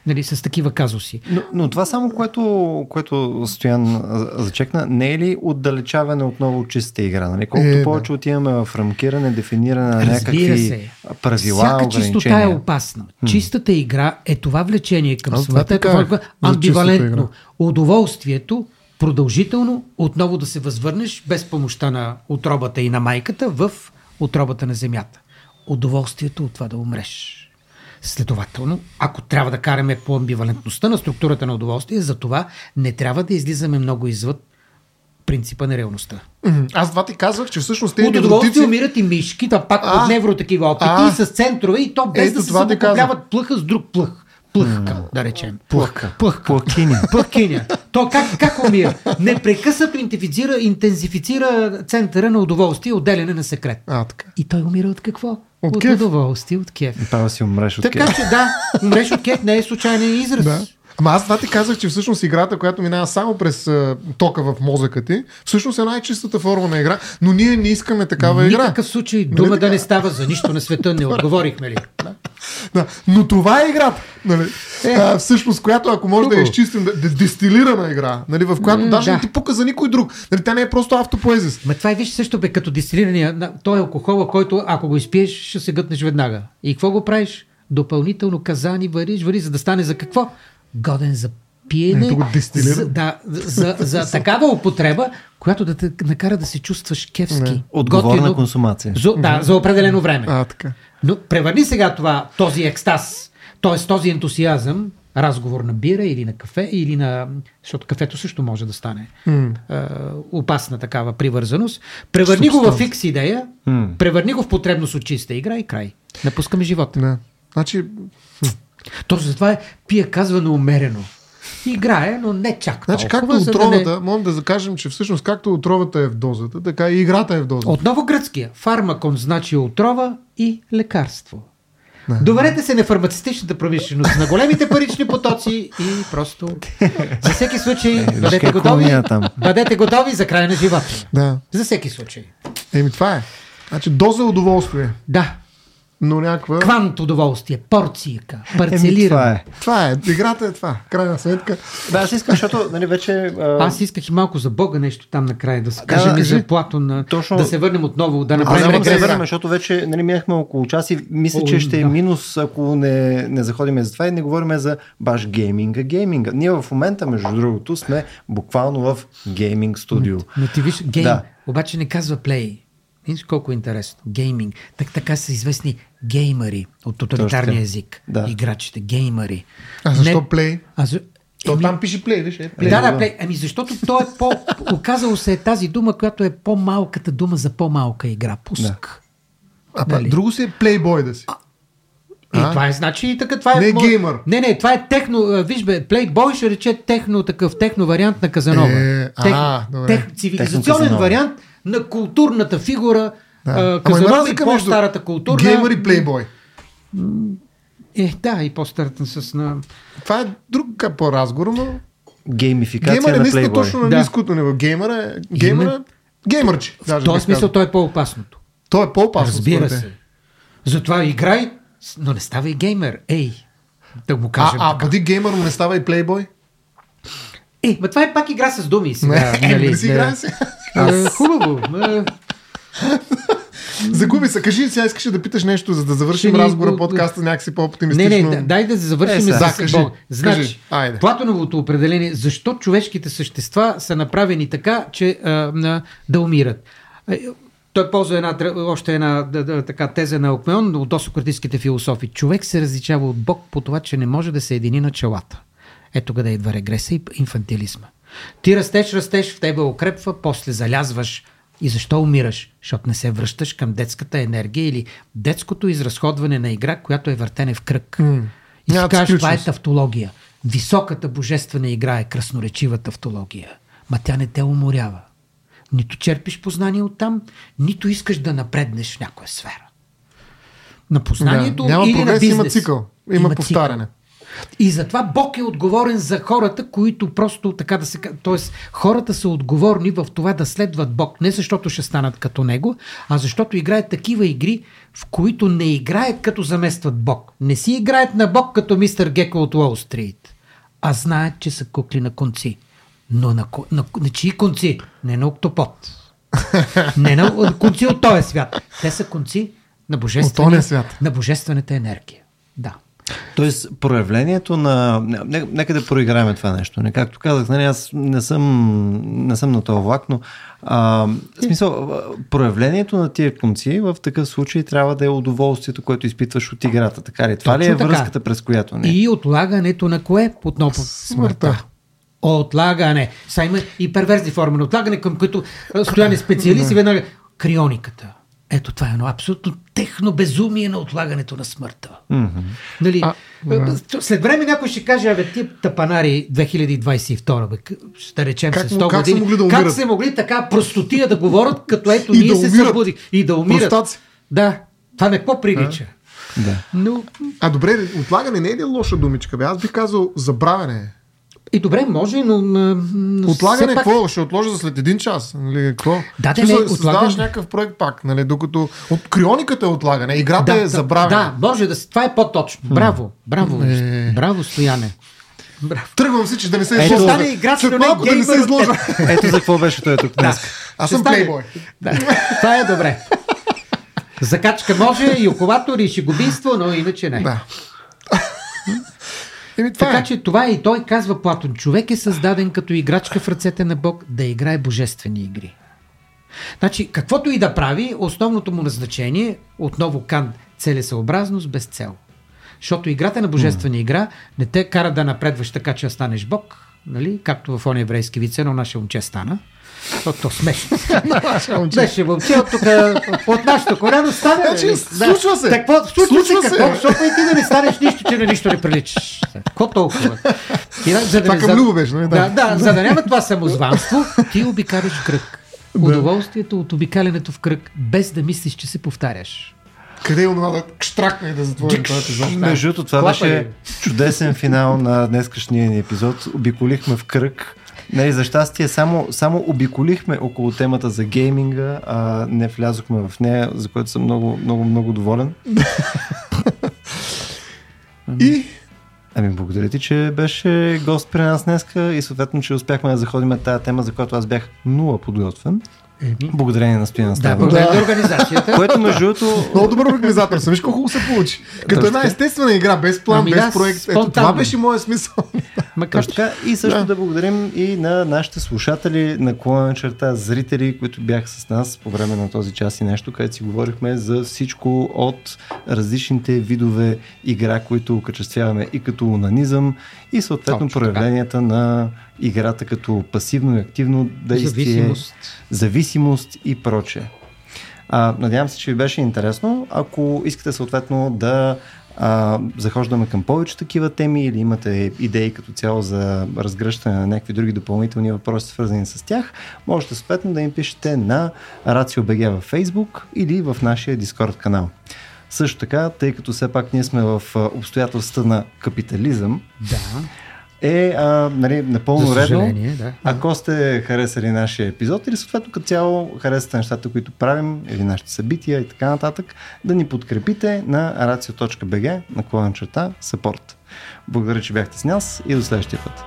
Нали, с такива казуси. Но, но това само, което, което Стоян зачекна, не е ли отдалечаване отново от чистата игра? Нали? Колкото Е, да. повече отиваме в рамкиране, дефиниране на Разбира някакви се. правила, Всяка чистота е опасна. Чистата игра е това влечение към света, е това за амбивалентно. Удоволствието, продължително, отново да се възвърнеш без помощта на отробата и на майката в отробата на земята. Удоволствието от това да умреш. Следователно, ако трябва да караме по амбивалентността на структурата на удоволствие, за това не трябва да излизаме много извъд принципа на реалността. Аз това ти казвах, че всъщност тези От удоволствие невротици... умират и мишки, да пак А, от невро такива опити, а. с центрове и то без Ето да се съвокупляват плъха с друг плъх. Плъхка, да речем. Плъхка. Плъхка. Плъхкиня. Плъхкиня. То как, как умира? Непрекъснато интензифицира, интензифицира центъра на удоволствие и отделяне на секрет. А, така. И той умира от какво? От от кеф. удоволствие, от кеф. Трябва да си умреш от Така кеф. че да, умреш от кеф не е случайен израз. Да. Ама аз това ти казах, че всъщност играта, която минава само през а, тока в мозъка ти, всъщност е най-чистата форма на игра, но ние не искаме такава игра. Никакъв случай дума Нали да не става за нищо на света, не отговорихме ли? Да. Да, но това е играта, нали? Е. а, всъщност, която ако може да я Хубаво. изчистим, да, да, дестилирана игра, нали? в която М, даже да. не ти пука за никой друг. Нали? Тя не е просто автопоезис. Ма това е, виж, също бе, като дистилирания, той е алкохола, който ако го изпиеш, ще се гътнеш веднага. И какво го правиш? Допълнително казани вариш, вари, за да стане за какво? Годен за пиене. Дестилира. За, да, за, за такава употреба, която да те накара да се чувстваш кевски. Не. Отговорна готино. консумация. За, да, за определено време. А, така. Но превърни сега това, този екстаз, т.е. този ентусиазъм, разговор на бира или на кафе, или на... Защото кафето също може да стане М. е, опасна такава привързаност. Превърни го в фикс идея, М. превърни го в потребност от чиста игра и край. Напускаме живота. Да. Значи, Точно затова е пия казва на умерено. Играе, но не чак значи както толкова, за да отровата, можем да закажем, че всъщност както отровата е в дозата, така и играта е в дозата. Отново гръцкия. Фармакон значи отрова и лекарство. Да. Доверете се на фармацевтичната промишленост, на големите парични потоци и просто за всеки случай бъдете как готови, бъдете готови за края на живота. Да. За всеки случай. Еми това е. Значи доза удоволствие, Да, но някаква... квант удоволствие, порцийка, Еми, парцелиране. това е. Това е. Играта е това. Крайна сметка. Да, аз искам, защото нали, вече... А... Аз исках и малко за Бога нещо там накрая да се кажем и кажи. за Платон, на- Точно- да се върнем отново, да направим да се върнем, защото вече нали, минахме около час и мисля, О, че ще е да. минус, ако не, не заходиме за това и не говорим за баш гейминга. Гейминга. Ние в момента, между другото, сме буквално в гейминг студио. Но ти виж, гейм, Да. обаче не казва плей. Виж колко е интересно. Гейминг. Так, така са известни геймари от тоталитарния език. Да. Играчите, геймари. А защо Не- плей? А, за... То Еми, там пише плей, виж? Е, плей. да, да, плей. Ами защото то е по... Оказало се е тази дума, която е по-малката дума за по-малка игра. Пуск. А, па, Нали? друго си е плейбой да си. И А? това е, значи, и така, това е... Не е мо- геймър. Не, не, това е техно, виж бе, Playboy ще рече техно, такъв техно вариант на Казанова. Е, а, добре. тех, цивилизационен Казанова. вариант на културната фигура, Да. а, Казанова и по-старата култура. Геймър и плейбой. Е, да, и по-старата с на... Това е друг по-разговор, но Геймификация геймър е на Playboy. точно на Да. ниското ниво. Геймър е, геймър е геймърче. В този смисъл той е по-опасното. Той е по-опасно. Разбира се. Затова играй, но не ставай геймер. Ей, да му А, кажем а така. бъди геймър, но не става и плейбой? Е, ма това е пак игра с думи сега. Не, нали, не си играе се. Е, Хубаво. е, Загуби се. Кажи, сега искаш да питаш нещо, за да завършим Ще ни разговора, го- подкаста някакси Не, по-оптимистично. не, да- дай да завършим Е, с... Да, кажи, Бог. Значи, кажи. Айде. Платоновото определение, защо човешките същества са направени така, че а, да умират. Е, Той ползва една, още една да, да, така теза на Окмеон от досократическите философи. Човек се различава от Бог по това, че не може да се едини на челата. Ето къде идва регреса и инфантилизма. Ти растеш, растеш, в тебе укрепва, после залязваш. И защо умираш? Защото не се връщаш към детската енергия или детското изразходване на игра, която е въртене в кръг. М. И си кажеш, това е тавтология. Високата божествена игра е красноречива тавтология. Ма тя не те уморява. Нито черпиш познание оттам, нито искаш да напреднеш в някоя сфера. На познанието Да. Няма или на прогрес, бизнес. има цикъл. Има повтаряне. И затова Бог е отговорен за хората, които просто така да се Тоест, хората са отговорни в това да следват Бог. Не защото ще станат като Него, а защото играят такива игри, в които не играят като заместват Бог. Не си играят на Бог като мистер Геко от Уолл Стрит, а знаят, че са кукли на конци. Но на, ко- на, на чии конци? Не на октопод. Не на конци от този свят. Те са конци на, божествени, ония свят. на божествената енергия. Да. Тоест, проявлението на... не- Нека да проиграем това нещо. Не, както казах, нали, аз не съм, не съм на този влак, но а, в смисъл, проявлението на тия конци в такъв случай трябва да е удоволствието, което изпитваш от играта. Така ли? Това ли е Точно така. връзката, през която не? И отлагането на кое? Отново смъртта. Отлагане. Са има и перверзни форми на отлагане, към които стояне специалисти веднага. Криониката. Ето това е едно абсолютно техно безумие на отлагането на смъртта. Мгм. Нали, А, да. След време някой ще каже, абе, тия тапанари 2022, бе, ще речем Как се му- 100 как са години, могли да как се могли така простотия да говорят, като ето И ние да се събудих и да умират. Простаци. Да, това не какво прилича. Да. Но А добре, отлагане не е ли лоша думичка? Бе? Аз бих казал забравяне. И добре, може, но... но Отлагане все пак- какво? Ще отложа за след един час. Нали, какво? Да, да, не, отлагане- някакъв проект пак, нали, докато от криониката е отлагане, играта е забравяне. Да, може да се... Това е по-точно. Браво, браво, Е. браво, Стояне. Браво. Тръгвам си, че да не се Ето, изложа. стане играч, След малко да не се изложа. Ето за какво беше той тук днес. Аз Ще съм плейбой. Да, това е добре. Закачка може, и околатор, и шегубийство, но иначе не. Да. Еми, това Така е. че това е и той казва Платон. Човек е създаден като играчка в ръцете на Бог да играе божествени игри. Значи, каквото и да прави, основното му назначение, отново Кан, целесъобразност без цел. Защото играта на божествена игра не те кара да напредваш така, че да станеш Бог, нали? както в он еврейски вице, едно наше момче стана. Защото то смешно. Беше момче от тук, от нашото коляно стане. Значи, нали? случва се. Какво, случва, Случва се, какво? Защото и ти да не станеш нищо, че на нищо не приличаш. Какво толкова? И, да, за да Това не- към за- Любо беше, нали? Да, Да. да, за да няма това самозванство, ти обикаляш кръг. Удоволствието от обикалянето в кръг, без да мислиш, че се повтаряш. Къде е онова да штракне и да затворим този епизод? Между другото, това беше чудесен финал на днескашния ни епизод. Обиколихме в кръг. Нали, за щастие, само, само обиколихме около темата за гейминга, а не влязохме в нея, за което съм много, много, много доволен. И Ами, благодаря ти, че беше гост при нас днеска и съответно, че успяхме да заходим тази тема, за която аз бях нула подготвен. Благодарение на Стоян Да, Ставро. благодаря на организацията. Което между другото много добър организатор съм. Виж колко хубаво се получи. Като една така. естествена игра, без план, Ами без да, проект. Ето, това беше моят смисъл. Макар, Точно така. И също да. Да. благодарим и на нашите слушатели, на клона черта зрители, които бяха с нас по време на този час и нещо, където си говорихме за всичко от различните видове игра, които окачествяваме и като унанизъм и съответно Точно така. проявленията на играта като пасивно и активно действие, зависимост. зависимост и прочее. А, надявам се, че ви беше интересно. Ако искате съответно да а, захождаме към повече такива теми или имате идеи като цяло за разгръщане на някакви други допълнителни въпроси, свързани с тях, можете съответно да им пишете на RACIO.BG във Facebook или в нашия Discord канал. Също така, тъй като все пак ние сме в обстоятелствата на капитализъм, Да, е а, нали, напълно редно да. ако сте харесали нашия епизод или съответно като цяло харесате нещата, които правим или нашите събития и така нататък, да ни подкрепите на racio.bg на черта support. Благодаря, че бяхте с нас и до следващия път.